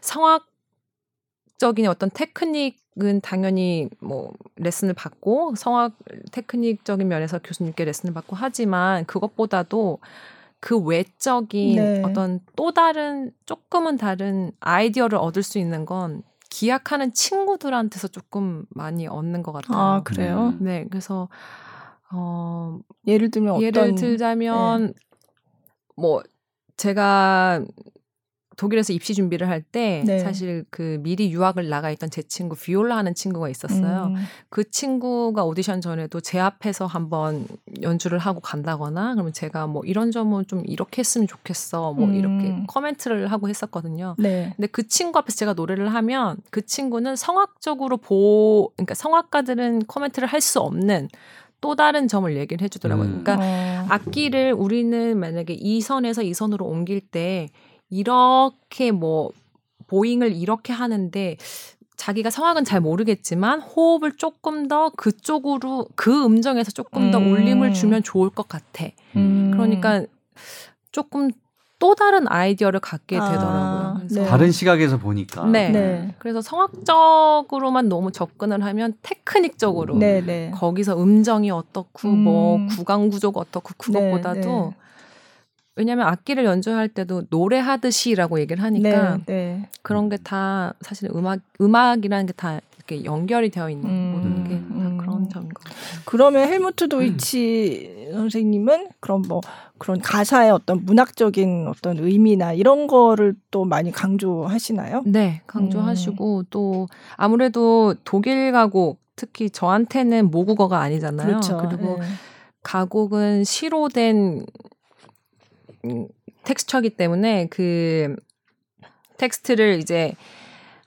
성악 적인 어떤 테크닉은 당연히 뭐 레슨을 받고 성악 테크닉적인 면에서 교수님께 레슨을 받고 하지만 그것보다도 그 외적인 네. 어떤 또 다른 조금은 다른 아이디어를 얻을 수 있는 건 기약하는 친구들한테서 조금 많이 얻는 것 같아요. 아 그래요? 네, 그래서 어 예를 들면 어떤 예를 들자면 뭐 제가 독일에서 입시 준비를 할때 네. 사실 그 미리 유학을 나가 있던 제 친구 비올라 하는 친구가 있었어요. 음, 그 친구가 오디션 전에도 제 앞에서 한번 연주를 하고 간다거나 그러면 제가 뭐 이런 점은 좀 이렇게 했으면 좋겠어 뭐 음. 이렇게 커멘트를 하고 했었거든요. 네. 근데 그 친구 앞에서 제가 노래를 하면 그 친구는 성악적으로 보 그러니까 성악가들은 코멘트를 할 수 없는 또 다른 점을 얘기를 해주더라고요. 음. 그러니까 어, 악기를 우리는 만약에 이 선에서 이 선으로 옮길 때 이렇게 뭐 bowing을 이렇게 하는데 자기가 성악은 잘 모르겠지만 호흡을 조금 더 그쪽으로 그 음정에서 조금 더 음. 울림을 주면 좋을 것 같아. 음. 그러니까 조금 또 다른 아이디어를 갖게 아, 되더라고요. 그래서 네. 다른 시각에서 보니까. 네. 네. 그래서 성악적으로만 너무 접근을 하면 테크닉적으로 네, 네. 거기서 음정이 어떻고 음. 뭐 구강 구조가 어떻고 그것보다도 네. 왜냐하면 악기를 연주할 때도 노래하듯이라고 얘기를 하니까 네, 네. 그런 게 다 사실 음악 음악이라는 게 다 이렇게 연결이 되어 있는 음, 모든 게 음. 그런 점인 것 같아요. 그러면 헬무트 도이치 선생님은 그런 뭐 그런 가사의 어떤 문학적인 어떤 의미나 이런 거를 또 많이 강조하시나요? 네, 강조하시고 또 아무래도 독일 가곡 특히 저한테는 모국어가 아니잖아요. 그렇죠. 그리고 네. 가곡은 시로된 음, 텍스처이기 때문에 그 텍스트를 이제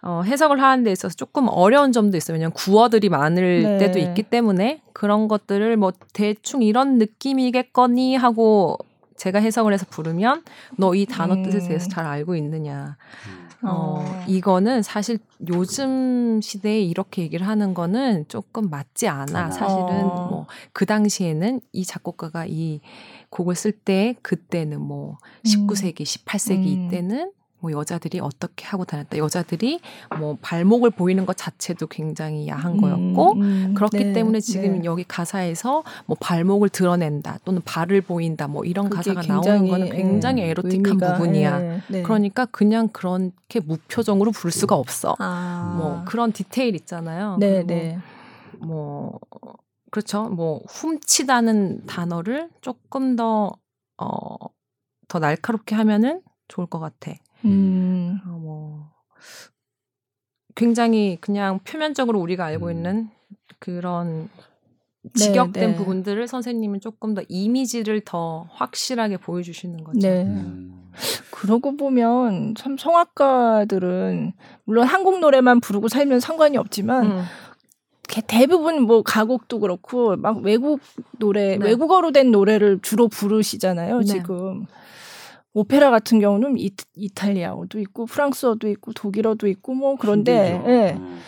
어, 해석을 하는 데 있어서 조금 어려운 점도 있어요. 왜냐면 구어들이 많을 네. 때도 있기 때문에 그런 것들을 뭐 대충 이런 느낌이겠거니 하고 제가 해석을 해서 부르면 너 이 단어 음. 뜻에 대해서 잘 알고 있느냐. 어, 어. 이거는 사실 요즘 시대에 이렇게 얘기를 하는 거는 조금 맞지 않아. 사실은 어. 뭐그 당시에는 이 작곡가가 이 곡을 쓸 때 그때는 뭐 19세기, 18세기 음. 이때는 뭐 여자들이 어떻게 하고 다녔다. 여자들이 뭐 발목을 보이는 것 자체도 굉장히 야한 거였고 음, 음, 그렇기 네, 때문에 지금 네. 여기 가사에서 뭐 발목을 드러낸다 또는 발을 보인다 뭐 이런 가사가 나오는 거는 굉장히 예, 에로틱한 의미가, 부분이야. 예, 네. 그러니까 그냥 그렇게 무표정으로 부를 수가 없어. 아. 뭐 그런 디테일 있잖아요. 네, 네. 뭐 그렇죠. 뭐 훔치다는 단어를 조금 더 어, 더 날카롭게 하면은 좋을 것 같아. 음. 어, 뭐 굉장히 그냥 표면적으로 우리가 알고 음. 있는 그런 네, 직역된 네. 부분들을 선생님은 조금 더 이미지를 더 확실하게 보여주시는 거죠. 네. 음. 그러고 보면 참 성악가들은 물론 한국 노래만 부르고 살면 상관이 없지만 음. 개- 대부분 뭐 가곡도 그렇고 막 외국 노래 네. 외국어로 된 노래를 주로 부르시잖아요. 네. 지금 오페라 같은 경우는 이, 이탈리아어도 있고 프랑스어도 있고 독일어도 있고 뭐 그런데. 예, 음.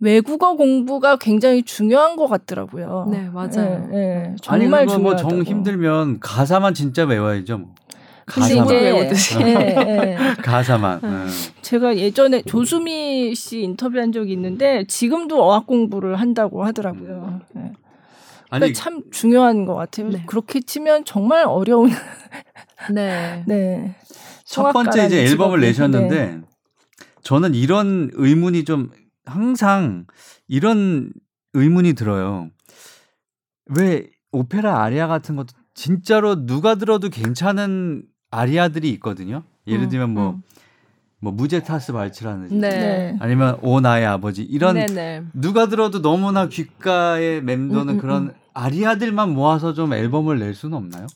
외국어 공부가 굉장히 중요한 것 같더라고요. 네, 맞아요. 예, 예, 아니 정말 그거 뭐정 중요하다고. 힘들면 가사만 진짜 외워야죠. 뭐. 가사만. 이제 외우듯이. 예, 예. 가사만. 음. 제가 예전에 조수미 씨 인터뷰한 적이 있는데 지금도 어학 공부를 한다고 하더라고요. 예. 음. 아니 그러니까 참 중요한 것 같아요. 네. 그렇게 치면 정말 어려운 네. 네. 첫 번째 이제 앨범을 내셨는데 네. 저는 이런 의문이 좀 항상 이런 의문이 들어요. 왜 오페라 아리아 같은 것도 진짜로 누가 들어도 괜찮은 아리아들이 있거든요. 예를 음, 들면 뭐, 음. 뭐 무제타스 발치라든지 네. 네. 아니면 오 나의 아버지 이런 네네. 누가 들어도 너무나 귓가에 맴도는 음, 음, 그런 음. 아리아들만 모아서 좀 앨범을 낼 수는 없나요?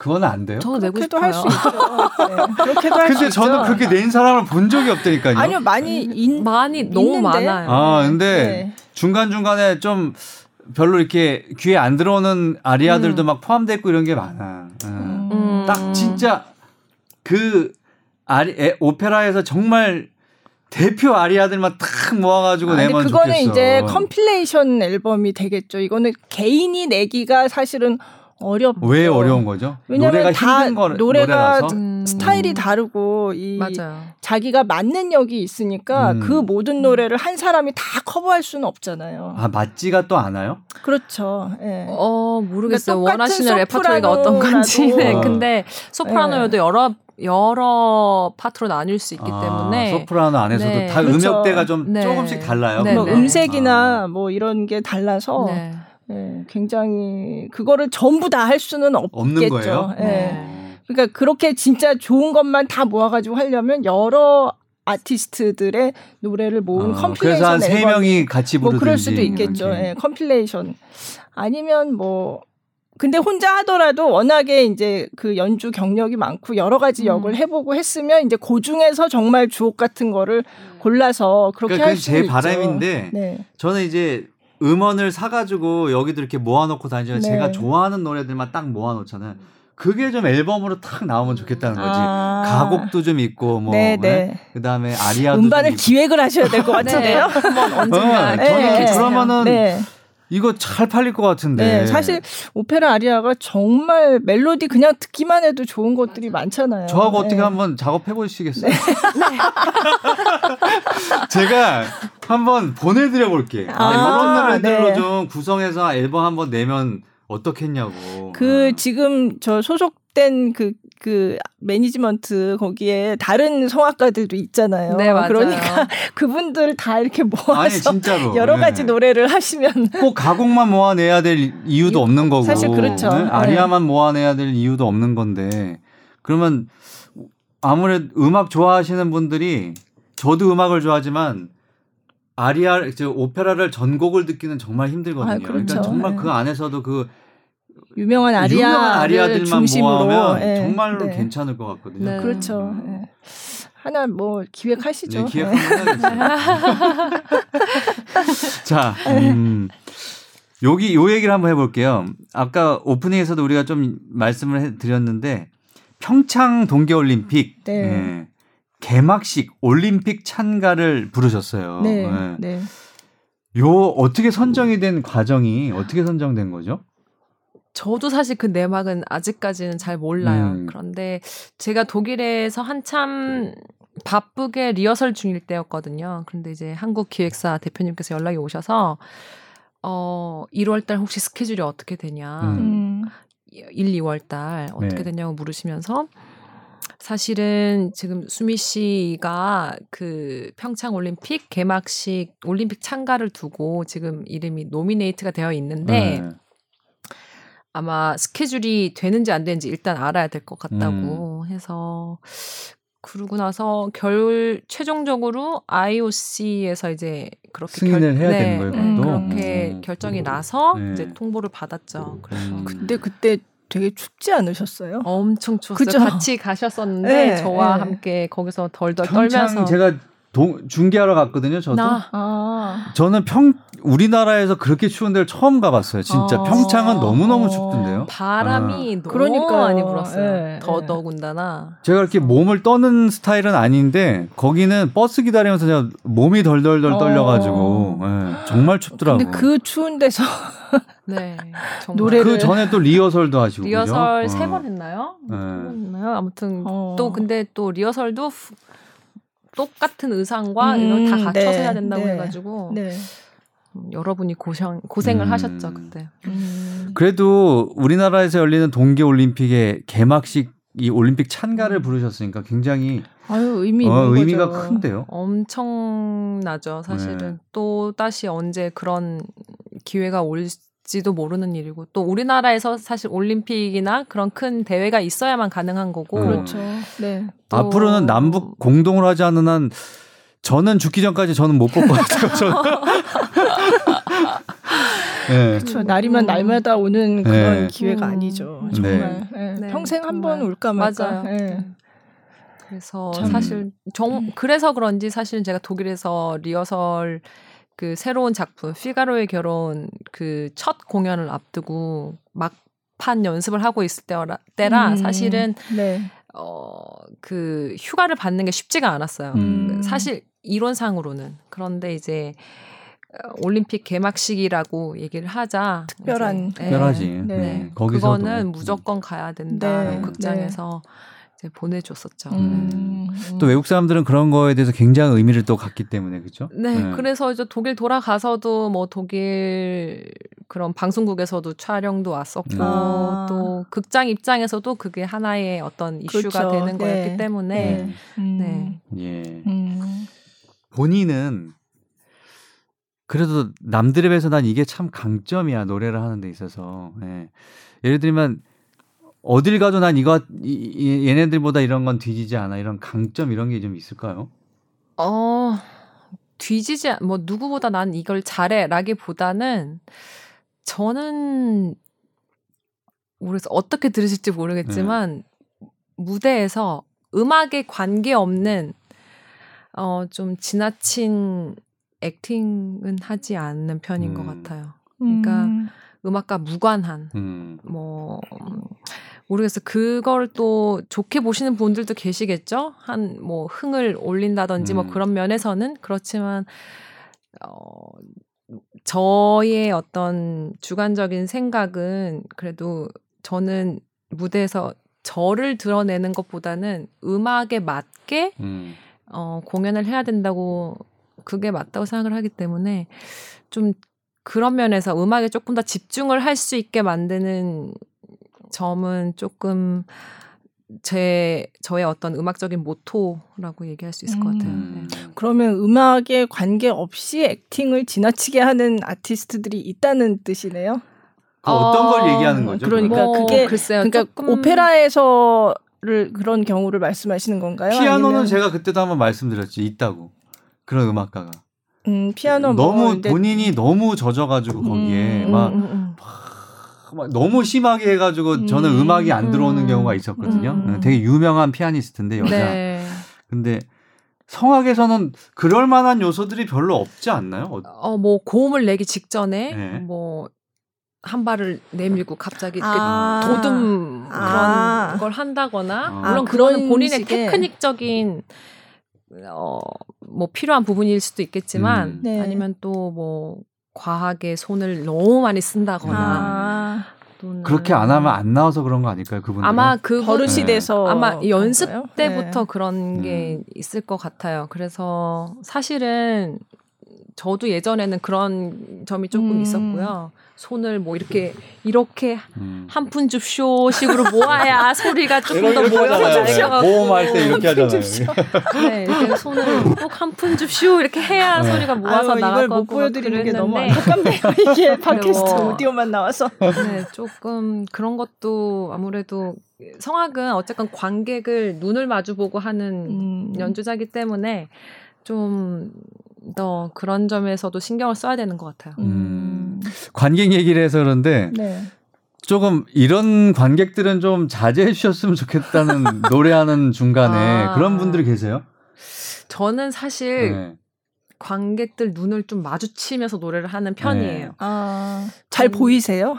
그건 안 돼요? 저도 내고 그렇게도 싶어요. 할수 있죠. 네. 그렇게도 할수 근데 있죠. 저는 그렇게 낸 사람을 본 적이 없다니까요. 아니요 많이 인, 많이 너무 있는데? 많아요. 아, 근데 네. 중간 중간에 좀 별로 이렇게 귀에 안 들어오는 아리아들도 음. 막 포함돼 있고 이런 게 많아. 음. 음. 딱 진짜 그 아리 에, 오페라에서 정말 대표 아리아들만 딱 모아가지고 아니, 내면 그거는 좋겠어. 이제 compilation 앨범이 되겠죠. 이거는 개인이 내기가 사실은 어렵죠. 왜 어려운 거죠? 왜냐면 노래가 다 힘든 거 노래가 노래라서. 음. 스타일이 다르고 이 맞아요. 자기가 맞는 역이 있으니까 음. 그 모든 노래를 한 사람이 다 커버할 수는 없잖아요. 아 맞지가 또 않아요? 그렇죠. 예. 어 모르겠어요. 그러니까 똑같은 원하시는 레퍼토리가 어떤 건지. 네, 근데 소프라노여도 여러 여러 파트로 나뉠 수 있기 아, 때문에 소프라노 안에서도 네. 다 그렇죠. 음역대가 좀 네. 조금씩 달라요. 네, 뭐 네. 음색이나 아. 뭐 이런 게 달라서 네. 예, 굉장히 그거를 전부 다 할 수는 없겠죠. 없는 거예요. 예. 네. 그러니까 그렇게 진짜 좋은 것만 다 모아가지고 하려면 여러 아티스트들의 노래를 모은 어, compilation 그래서 한세 앨범 명이 같이 뭐 부르든지 그럴 수도 있겠죠. 예, compilation 아니면 뭐 근데 혼자 하더라도 워낙에 이제 그 연주 경력이 많고 여러 가지 음. 역을 해보고 했으면 이제 그 중에서 정말 주옥 같은 거를 골라서 그렇게 그러니까 할 그게 수제 있죠. 바람인데 네. 저는 이제 음원을 사가지고 여기도 이렇게 모아놓고 다니지만 네. 제가 좋아하는 노래들만 딱 모아놓잖아요. 그게 좀 앨범으로 탁 나오면 좋겠다는 거지. 아. 가곡도 좀 있고 뭐 네, 네. 그다음에 아리아도 음반을. 기획을 하셔야 될 것 같은데요. 한번 언젠가 네. 주세요. 그러면은 네. 이거 잘 팔릴 것 같은데. 네, 사실 오페라 아리아가 정말 멜로디 그냥 듣기만 해도 좋은 것들이 많잖아요. 저하고 어떻게 네. 한번 작업해 보시겠어요? 제가 한번 보내드려 볼게. 아, 아, 이런 노래들로 네. 좀 구성해서 앨범 한번 내면 어떻겠냐고. 그 지금 저 소속된 그, 그 매니지먼트 거기에 다른 성악가들도 있잖아요. 네, 맞아요. 그러니까 그분들 다 이렇게 아니 모아서 진짜로 여러 네. 가지 노래를 하시면 꼭 가곡만 모아내야 될 이유도 이- 없는 거고 사실 그렇죠. 네? 네. 아리아만 모아내야 될 이유도 없는 건데 그러면 아무래도 음악 좋아하시는 분들이 저도 음악을 좋아하지만 아리아 저 오페라를 전곡을 듣기는 정말 힘들거든요. 아, 그렇죠. 러니까 정말 네. 그 안에서도 그 유명한 아리아 들만 중심으로 모아면 예, 정말로 네. 괜찮을 것 같거든요. 네. 그렇죠. 예. 하나 뭐 기획하시죠. 네, 기획 예. 한번 해야겠어요. 자, 음, 여기 요 얘기를 한번 해볼게요. 아까 오프닝에서도 우리가 좀 말씀을 해- 드렸는데 평창 동계올림픽 네. 예, 개막식 올림픽 찬가를 부르셨어요. 네, 예. 네. 요 어떻게 선정이 된 과정이 어떻게 선정된 거죠? 저도 사실 그 내막은 아직까지는 잘 몰라요. 음. 그런데 제가 독일에서 한참 바쁘게 리허설 중일 때였거든요. 그런데 이제 한국 기획사 대표님께서 연락이 오셔서 어 1월 달 혹시 스케줄이 어떻게 되냐. 음. 음. 1, 2월 달 어떻게 네. 되냐고 물으시면서 사실은 지금 수미 씨가 그 평창 올림픽 개막식 올림픽 참가를 두고 지금 이름이 노미네이트가 되어 있는데 네. 아마 스케줄이 되는지 안 되는지 일단 알아야 될 것 같다고 음. 해서 그러고 나서 결 최종적으로 IOC에서 이제 그렇게 승인을 해야 되는 거예요, 그것도? 그렇게 음. 결정이 나서 네. 이제 통보를 받았죠. 그래서 음. 근데 그때 되게 춥지 않으셨어요? 엄청 추웠어요. 그죠? 같이 가셨었는데 네, 저와 네. 함께 거기서 덜덜 떨면서 제가 동, 중계하러 갔거든요. 저도. 나 아. 저는 평 우리나라에서 그렇게 추운 데를 처음 가봤어요. 진짜 어. 평창은 너무 너무 어. 춥던데요. 바람이 너무 그러니까요. 많이 불었어요. 네, 더 네. 더군다나 제가 이렇게 몸을 떠는 스타일은 아닌데 거기는 버스 기다리면서 제가 몸이 덜덜덜 어. 떨려가지고 예, 정말 춥더라고. 근데 그 추운 데서 네. 노래를- 그 전에 또 리허설도 하시고 리허설? 세 어. 번 했나요? 네. 세번 했나요? 아무튼 어. 또 근데 또 리허설도 후- 똑같은 의상과 음, 이걸 다 갖춰서 네, 해야 된다고 네. 해가지고 네. 음, 여러분이 고생 고생을 음. 하셨죠 그때. 음. 그래도 우리나라에서 열리는 동계 올림픽의 개막식 이 올림픽 찬가를 부르셨으니까 굉장히 아유 의미 어, 있는 의미가 거죠. 큰데요. 엄청나죠 사실은 네. 또 다시 언제 그런 기회가 올 지도 모르는 일이고 또 우리나라에서 사실 올림픽이나 그런 큰 대회가 있어야만 가능한 거고 음. 그렇죠. 네. 또- 앞으로는 남북 공동으로 하지 않는 한 저는 죽기 전까지 저는 못 볼 것 같아요. 저는. 네. 그렇죠. 날이면 날마다 오는 그런 네. 기회가 음. 아니죠. 네. 정말 네. 네, 평생 한. 번 올까 말까. 맞아요. 네. 네. 그래서 참. 사실 정 그래서 그런지 사실 제가 독일에서 리허설 그 새로운 작품 피가로의 결혼 그 첫 공연을 앞두고 막판 연습을 하고 있을 때라, 때라 음. 사실은 네. 어그 휴가를 받는 게 쉽지가 않았어요. 음. 사실 이론상으로는 그런데 이제 어, 올림픽 개막식이라고 얘기를 하자 특별한. 예. 특별하지. 네. 네. 거기서도. 그거는 무조건 가야 된다 네. 극장에서 이제 보내줬었죠. 음. 또 외국 사람들은 그런 거에 대해서 굉장히 의미를 또 갖기 때문에 그렇죠. 네, 그래서 이제 독일 돌아가서도 뭐 독일 그런 방송국에서,도 촬영도 왔었고 아. 또 극장 입장에서도 그게 하나의 어떤 이슈가 그렇죠. 되는 네. 거였기 때문에 네. 음. 네. 예. 음. 본인은 그래도 남들에 비해서 난 이게 참 강점이야 노래를 하는 데 있어서 예. 예를 들면 어딜 가도 난 이거 이, 이- 얘네들보다 이런 건 뒤지지 않아 이런 강점 이런 게 좀 있을까요? 어 뒤지지 않- 뭐 누구보다 난 이걸 잘해라기보다는 저는 모르겠어 어떻게 들으실지 모르겠지만 무대에서 음악에 관계 없는 어좀 지나친 액팅은 하지 않는 편인 것 음. 같아요. 그러니까 음. 음악과 무관한 음. 뭐 음, 모르겠어. 그걸 또 좋게 보시는 분들도 계시겠죠. 한 뭐 흥을 올린다든지 뭐 음. 그런 면에서는 그렇지만 어 저의 어떤 주관적인 생각은 그래도 저는 무대에서 저를 드러내는 것보다는 음악에 맞게 음. 어, 공연을 해야 된다고 그게 맞다고 생각을 하기 때문에 좀 그런 면에서 음악에 조금 더 집중을 할 수 있게 만드는 점은 조금 제 저의 어떤 음악적인 모토라고 얘기할 수 있을 것 같아요. 음. 네. 그러면 음악에 관계 없이 액팅을 지나치게 하는 아티스트들이 있다는 뜻이네요. 그 어떤 어, 걸 얘기하는 거죠? 그러니까? 뭐, 그게 글쎄요. 그러니까 조금 오페라에서를 그런 경우를 말씀하시는 건가요? 피아노는 아니면, 제가 그때도 한번 말씀드렸지 있다고 그런 음악가가 음, 피아노 뭐 너무 본인이 너무 젖어가지고 거기에 음, 막, 음, 음, 막 너무 심하게 해가지고 저는 음, 음악이 안 들어오는 음, 경우가 있었거든요. 음. 되게 유명한 피아니스트인데 음. 여자. 네. 근데 성악에서는 그럴 만한 요소들이 별로 없지 않나요? 어- 어, 뭐 고음을 내기 직전에 네. 뭐한 발을 내밀고 갑자기 이렇게 아. 도둠 그런 아. 걸 한다거나 아. 물론 아, 그거는 그런 본인의 식의. 테크닉적인 어 뭐 필요한 부분일 수도 있겠지만 음. 네. 아니면 또 뭐 과하게 손을 너무 많이 쓴다거나 아, 그렇게 안 하면 안 나와서 그런 거 아닐까요? 그분들 아마 그 버릇이 네. 돼서 아마 연습 그런가요? 때부터 네. 그런 게 음. 있을 것 같아요. 그래서 사실은 저도 예전에는 그런 점이 조금 음. 있었고요. 손을 뭐 이렇게 이렇게 음. 한푼 줍쇼 식으로 모아야 소리가 조금 더 모여서 보험할 때 이렇게 하잖아요. 네, 이렇게 손을 꼭 한푼 줍쇼 이렇게 해야 네. 소리가 모아서 아유, 나갈 못 보여드리는 게 너무 안타깝네요. 이게 팟캐스트 뭐. 오디오만 나와서. 네, 조금 그런 것도 아무래도 성악은 어쨌건 관객을 눈을 마주보고 하는 음. 연주자기 때문에 좀 더 그런 점에서도 신경을 써야 되는 것 같아요. 음. 관객 얘기를 해서 그런데 네. 조금 이런 관객들은 좀 자제해 주셨으면 좋겠다는 노래하는 중간에 아. 그런 분들이 계세요? 저는 사실 네. 관객들 눈을 좀 마주치면서 노래를 하는 편이에요. 아, 잘 음. 보이세요?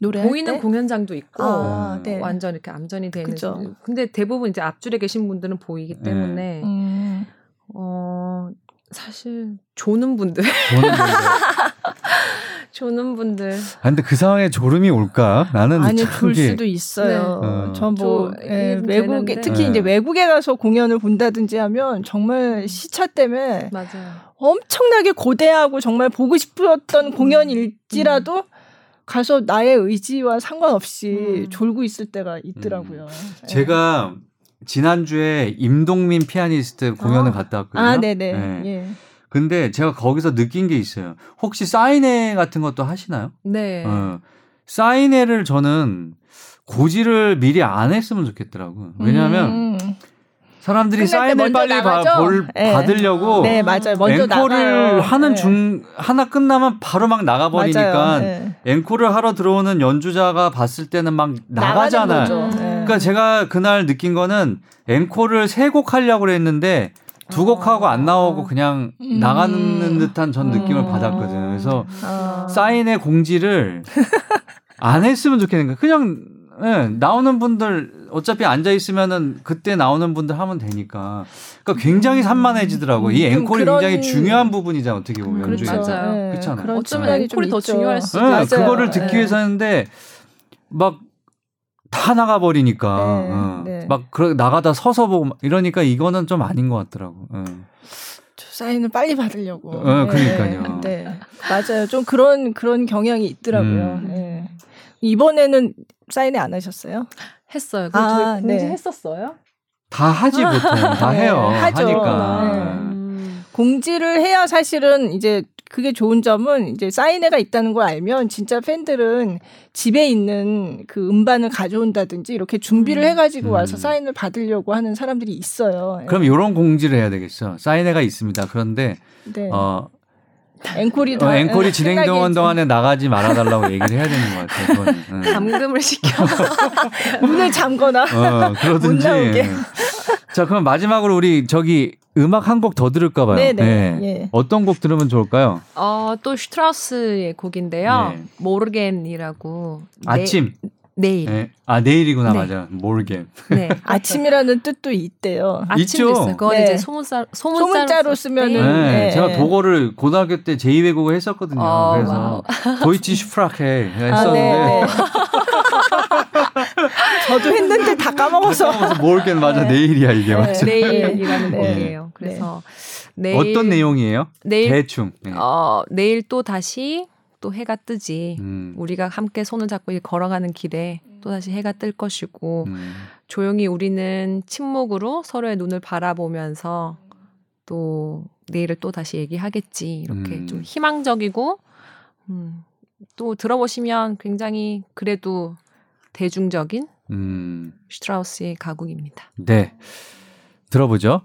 노래 보이는 공연장도 있고 아, 음. 네. 완전 이렇게 암전이 되는. 그죠. 근데 대부분 이제 앞줄에 계신 분들은 보이기 때문에 음. 어 사실 조는 분들, 보는 분들. 조는 분들. 아, 근데 그 상황에 졸음이 올까? 나는 아니 참볼 이게- 수도 있어요. 네. 어. 전뭐 저 이해는 외국에 되는데. 특히 네. 이제 외국에 가서 공연을 본다든지 하면 정말 시차 때문에 맞아요. 엄청나게 고대하고 정말 보고 싶었던 공연일지라도 가서 나의 의지와 상관없이 음. 졸고 있을 때가 있더라고요. 네. 제가 지난주에 임동민 피아니스트 공연을 아. 갔다 왔거든요. 아, 네네. 네. 예. 근데 제가 거기서 느낀 게 있어요. 혹시 사인회 같은 것도 하시나요? 네. 어, 사인회를 저는 고지를 미리 안 했으면 좋겠더라고요. 왜냐하면 음. 사람들이 사인을 빨리 봐- 나가죠? 볼, 네. 받으려고 네, 맞아요. 먼저 앵콜을 나가요. 하는 네. 중 하나 끝나면 바로 막 나가버리니까. 네. 앵콜을 하러 들어오는 연주자가 봤을 때는 막 나가잖아요. 거죠. 음. 네. 그러니까 제가 그날 느낀 거는 앵콜을 세 곡 하려고 그랬는데 두 곡 하고 안 나오고 그냥 음. 나가는 듯한 전 느낌을 음. 받았거든요. 그래서 아. 사인의 공지를 안 했으면 좋겠는 거예요. 그냥 예, 나오는 분들 어차피 앉아 있으면은 그때 나오는 분들 하면 되니까. 그러니까 굉장히 산만해지더라고. 이 음, 좀 앵콜이 그런- 굉장히 중요한 부분이잖아. 어떻게 보면 그렇죠. 연주에서. 맞아요. 네, 그렇잖아요. 어쩌면 앵콜이 더 있죠. 중요할 수도 예, 맞아요. 그거를 듣기 네. 위해서 하는데 막 다 나가 버리니까 네, 어. 네. 막 그러, 나가다 서서 보고 막 이러니까 이거는 좀 아닌 것 같더라고. 예. 저 사인을 빨리 받으려고. 어, 그러니까요. 네. 맞아요. 좀 그런 그런 경향이 있더라고요. 음. 네. 이번에는 사인회 안 하셨어요? 했어요. 그 아, 저희 공지 네. 했었어요? 다 하지 보통 다 네, 해요. 하죠. 하니까. 네. 음. 공지를 해야 사실은 이제 그게 좋은 점은 이제 사인회가 있다는 걸 알면 진짜 팬들은 집에 있는 그 음반을 가져온다든지 이렇게 준비를 음. 해가지고 와서 음. 사인을 받으려고 하는 사람들이 있어요. 그럼 이런 공지를 해야 되겠어. 사인회가 있습니다. 그런데 네. 어, 앵콜이 어, 다 앵콜이 예, 끝나게 동안에 나가지 말아달라고 얘기를 해야 되는 것 같아요. 응. 감금을 시켜. 문을 잠거나 어, 그러든지. 못 나오게. 자, 그럼 마지막으로 우리 저기 음악 한 곡 더 들을까 봐요. 네네. 예. 어떤 곡 들으면 좋을까요? 어, 또 슈트라우스의 곡인데요. 네. 모르겐이라고. 아침. 네, 내일. 네. 아, 내일이구나. 네. 맞아. 모르겐. 네. 아침이라는 뜻도 있대요. 아침도 있죠. 있어요. 그건 네. 이제 소문자, 소문자로, 쓰면은 때. 네. 네. 제가 독어를 고등학교 때 제2외국어 했었거든요. 어, 그래서 도이치 슈프라케 아, 했었는데 네, 네. 저도 했는데 다 까먹어서. 까먹어서 모르겐 맞아. 네. 내일이야 이게. 네. 맞아. 내일이라는 네. 곡이에요. 그래서 내일 어떤 내용이에요? 내일 대충. 네. 어, 내일 또 다시 또 해가 뜨지. 음. 우리가 함께 손을 잡고 이 걸어가는 길에 또 다시 해가 뜰 것이고 음. 조용히 우리는 침묵으로 서로의 눈을 바라보면서 또 내일을 또 다시 얘기하겠지. 이렇게 음. 좀 희망적이고 음, 또 들어보시면 굉장히 그래도 대중적인 음. 슈트라우스의 가곡입니다. 네. 들어보죠.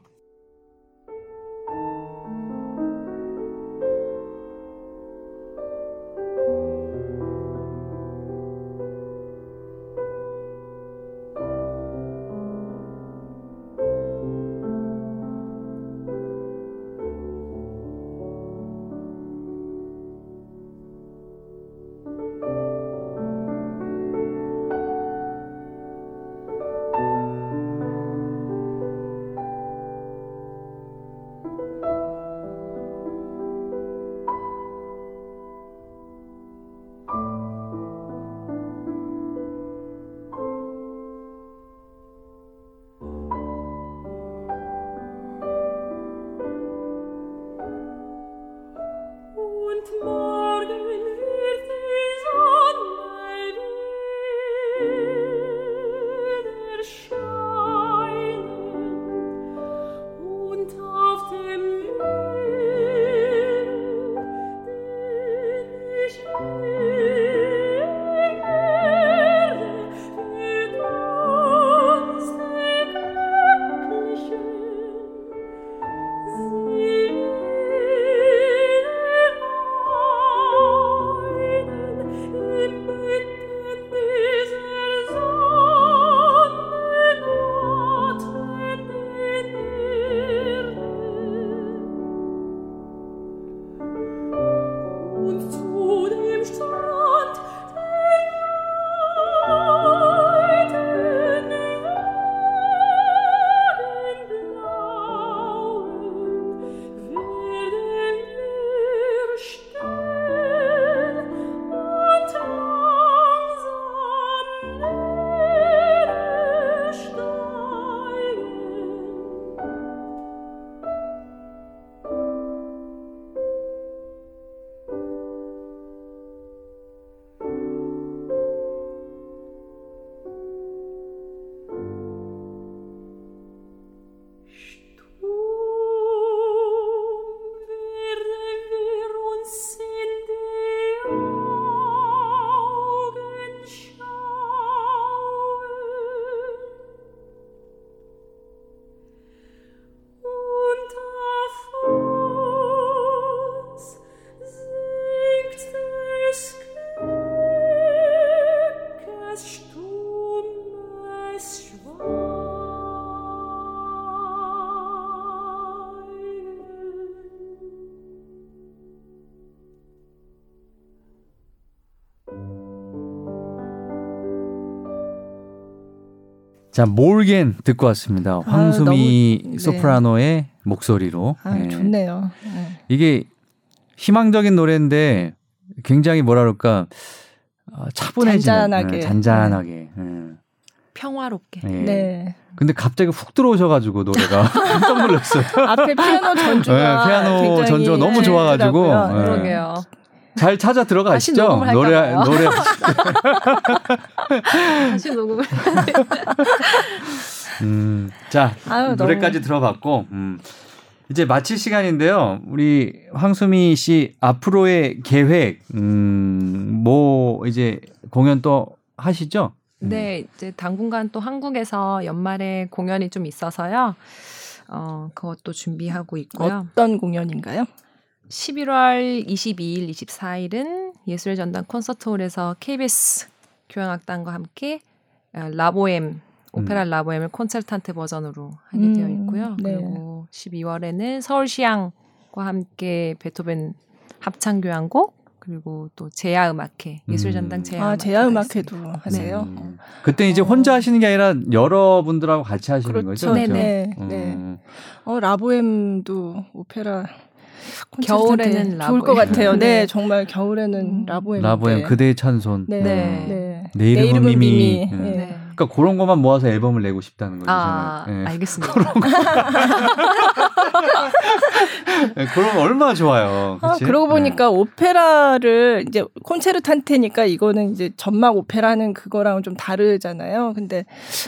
자, 몰겐 듣고 왔습니다. 황수미 너무- 네. 소프라노의 목소리로. 아, 예. 좋네요. 네. 이게 희망적인 노래인데 굉장히 뭐라 그럴까 어, 차분해지는 잔잔하게. 예, 잔잔하게. 예. 평화롭게. 예. 네. 근데 갑자기 훅 들어오셔가지고 노래가 깜짝 놀랐어요. 앞에 피아노 전주가 네, 피아노 굉장히 전주가 너무 좋아가지고. 네. 그러게요. 잘 찾아 들어가시죠. 녹음을 할까 노래 봐요. 노래 다시 녹음을. 음, 자 아유, 노래까지 들어봤고 음, 이제 마칠 시간인데요. 우리 황수미 씨 앞으로의 계획, 음, 뭐 이제 공연 또 하시죠? 음. 네, 이제 당분간 또 한국에서 연말에 공연이 좀 있어서요. 어, 그것도 준비하고 있고요. 어떤 공연인가요? 11월 22일, 24일은 예술의 전당 콘서트홀에서 KBS 교향악단과 함께 어, 라보엠 오페라 라보엠을 콘체르탄테 버전으로 하게 음, 되어 있고요. 네. 그리고 12월에는 서울시향과 함께 베토벤 합창 교향곡 그리고 또 제야 음악회 예술의 전당 음. 제야 아, 제야 음악회도. 하세요. 음. 그때 이제 어. 혼자 하시는 게 아니라 여러분들하고 같이 하시는 그렇죠. 거죠? 네, 그죠? 네, 음. 네. 어, 라보엠도 오페라 겨울에는 좋을 것. 같아요. 네, 네. 정말 겨울에는 음. 라보엠. 라보엠 그대의 찬손. 네. 네. 네. 내 이름은 미미. 네. 네. 네. 그러니까 그런 것만 모아서 앨범을 내고 싶다는 거죠. 아, 저는. 네. 알겠습니다. 네, 그럼 얼마나 좋아요. 아, 그치? 그러고 네. 보니까 오페라를 이제 콘체르탄테니까 이거는 이제 전막 오페라는 그거랑은 좀 다르잖아요. 근데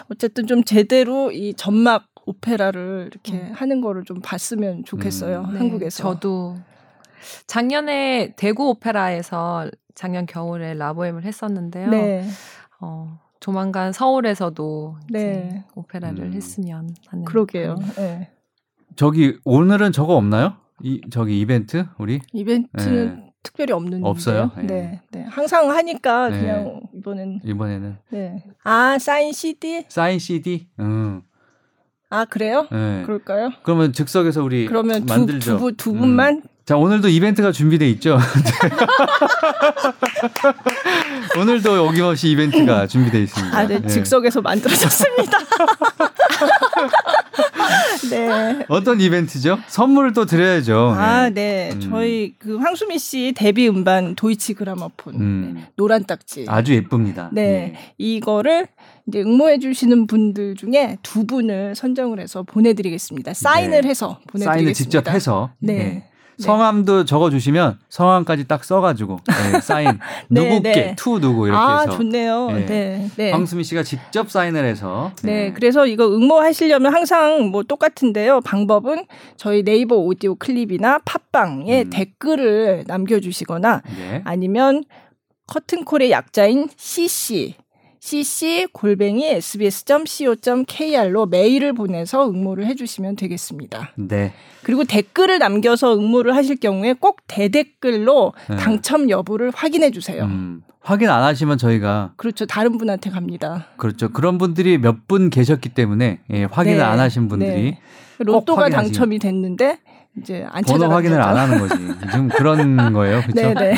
어쨌든 좀 제대로 이 전막 오페라를 이렇게 음. 하는 거를 좀 봤으면 좋겠어요. 음. 네, 한국에서. 저도 작년에 대구 오페라에서 작년 겨울에 라보엠을 했었는데요. 네. 어, 조만간 서울에서도 네. 오페라를 음. 했으면 하는 그러게요. 네. 저기 오늘은 저거 없나요? 이 저기 이벤트 우리 이벤트는 특별히 없는데 없어요? 네. 네. 네. 항상 하니까 네. 그냥 이번엔 이번에는 네. 아, 사인 CD? 사인 CD. 음. 아, 그래요? 네. 그럴까요? 그러면 즉석에서 우리 그러면 두, 만들죠. 두, 분- 두 음. 분만 자 오늘도 이벤트가 준비돼 있죠. 오늘도 어김없이 이벤트가 준비돼 있습니다. 아, 네, 네. 즉석에서 만들어졌습니다. 네. 어떤 이벤트죠? 선물을 또 드려야죠. 아, 네. 음. 저희 그 황수미 씨 데뷔 음반 도이치 그라모폰 음. 네. 노란 딱지. 아주 예쁩니다. 네. 이거를 이제 응모해 주시는 분들 중에 두 분을 선정을 해서 보내드리겠습니다. 사인을 네. 해서 보내드리겠습니다. 사인을 직접 해서 네. 네. 네. 성함도 적어주시면 성함까지 딱 써가지고 네, 사인 네, 누구께 네. to 누구 이렇게 아, 해서 좋네요. 네. 네. 네. 황수미 씨가 직접 사인을 해서 네, 그래서 이거 응모하시려면 항상 뭐 똑같은데요. 방법은 저희 네이버 오디오 클립이나 팟빵에 음. 댓글을 남겨주시거나 네. 아니면 커튼콜의 약자인 cc cc 골뱅이 sbs.co.kr로 메일을 보내서 응모를 해주시면 되겠습니다. 네. 그리고 댓글을 남겨서 응모를 하실 경우에 꼭 대댓글로 네. 당첨 여부를 확인해 주세요. 음, 확인 안 하시면 저희가 그렇죠. 다른 분한테 갑니다. 그렇죠. 그런 분들이 몇 분 계셨기 때문에 예, 확인을 네. 안 하신 분들이 네. 로또가 당첨이 됐는데 이제 안 번호 확인을. 안 하는 거지. 좀 그런 거예요. 그렇죠? 네, 네.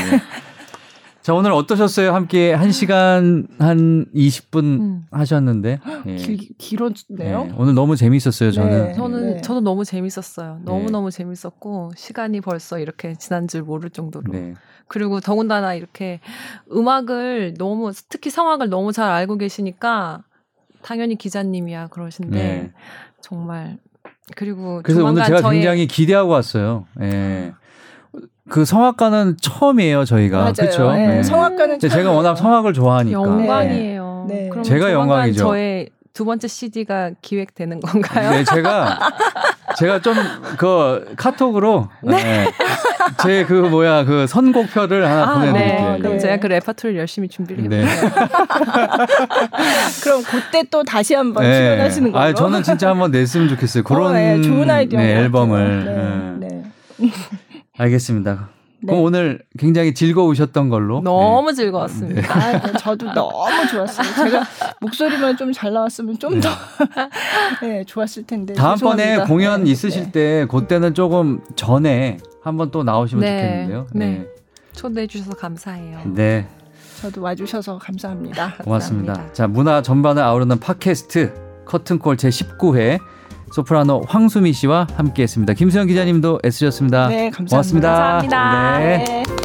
자, 오늘 어떠셨어요? 함께 1시간 한 20분 음. 하셨는데. 예. 길, 길었네요. 예, 오늘 너무 재밌었어요, 저는. 네. 저는 네. 저도 너무 재밌었어요. 너무 네. 너무 재밌었고 시간이 벌써 이렇게 지난 줄 모를 정도로. 네. 그리고 더군다나 이렇게 음악을 너무 특히 성악을 너무 잘 알고 계시니까 당연히 기자님이야 그러신데 네. 정말 그리고 그래서 오늘 조만간 제가 저의 굉장히 기대하고 왔어요. 예. 그 성악가는 처음이에요, 저희가. 그렇죠? 네. 예. 성악가는 근데 제가. 워낙 성악을 좋아하니까. 영광이에요. 네. 그럼 제가 영광이죠. 저의 두 번째 CD가 기획되는 건가요? 네, 제가 제가 좀 그 카톡으로 네. 제 그 뭐야 그 선곡표를 하나 아, 보내드릴게요. 네. 그럼 네. 제가 그 레퍼토리를 열심히 준비를 네. 해볼게요. 그럼 그때 또 다시 한번 네. 출연하시는 걸로. 아, 저는 진짜 한번 냈으면 좋겠어요. 그런 어, 네, 좋은 아이디어. 네, 앨범을. 네. 네. 네. 알겠습니다. 네. 그럼 오늘 굉장히 즐거우셨던 걸로. 너무 즐거웠습니다. 아, 네, 저도 너무 좋았어요. 제가 목소리만 좀 잘 나왔으면 좀더 네, 좋았을 텐데. 네. 다음번에 죄송합니다. 공연 네, 있으실 네. 때 그때는 조금 전에 한번 또 나오시면 네. 좋겠는데요. 네. 초대해 주셔서 감사해요. 네. 저도 와주셔서 감사합니다. 고맙습니다. 감사합니다. 자, 문화 전반을 아우르는 팟캐스트 커튼콜 제19회 소프라노 황수미 씨와 함께했습니다. 김수영 기자님도 애쓰셨습니다. 네, 감사합니다. 고맙습니다. 감사합니다. 네. 네.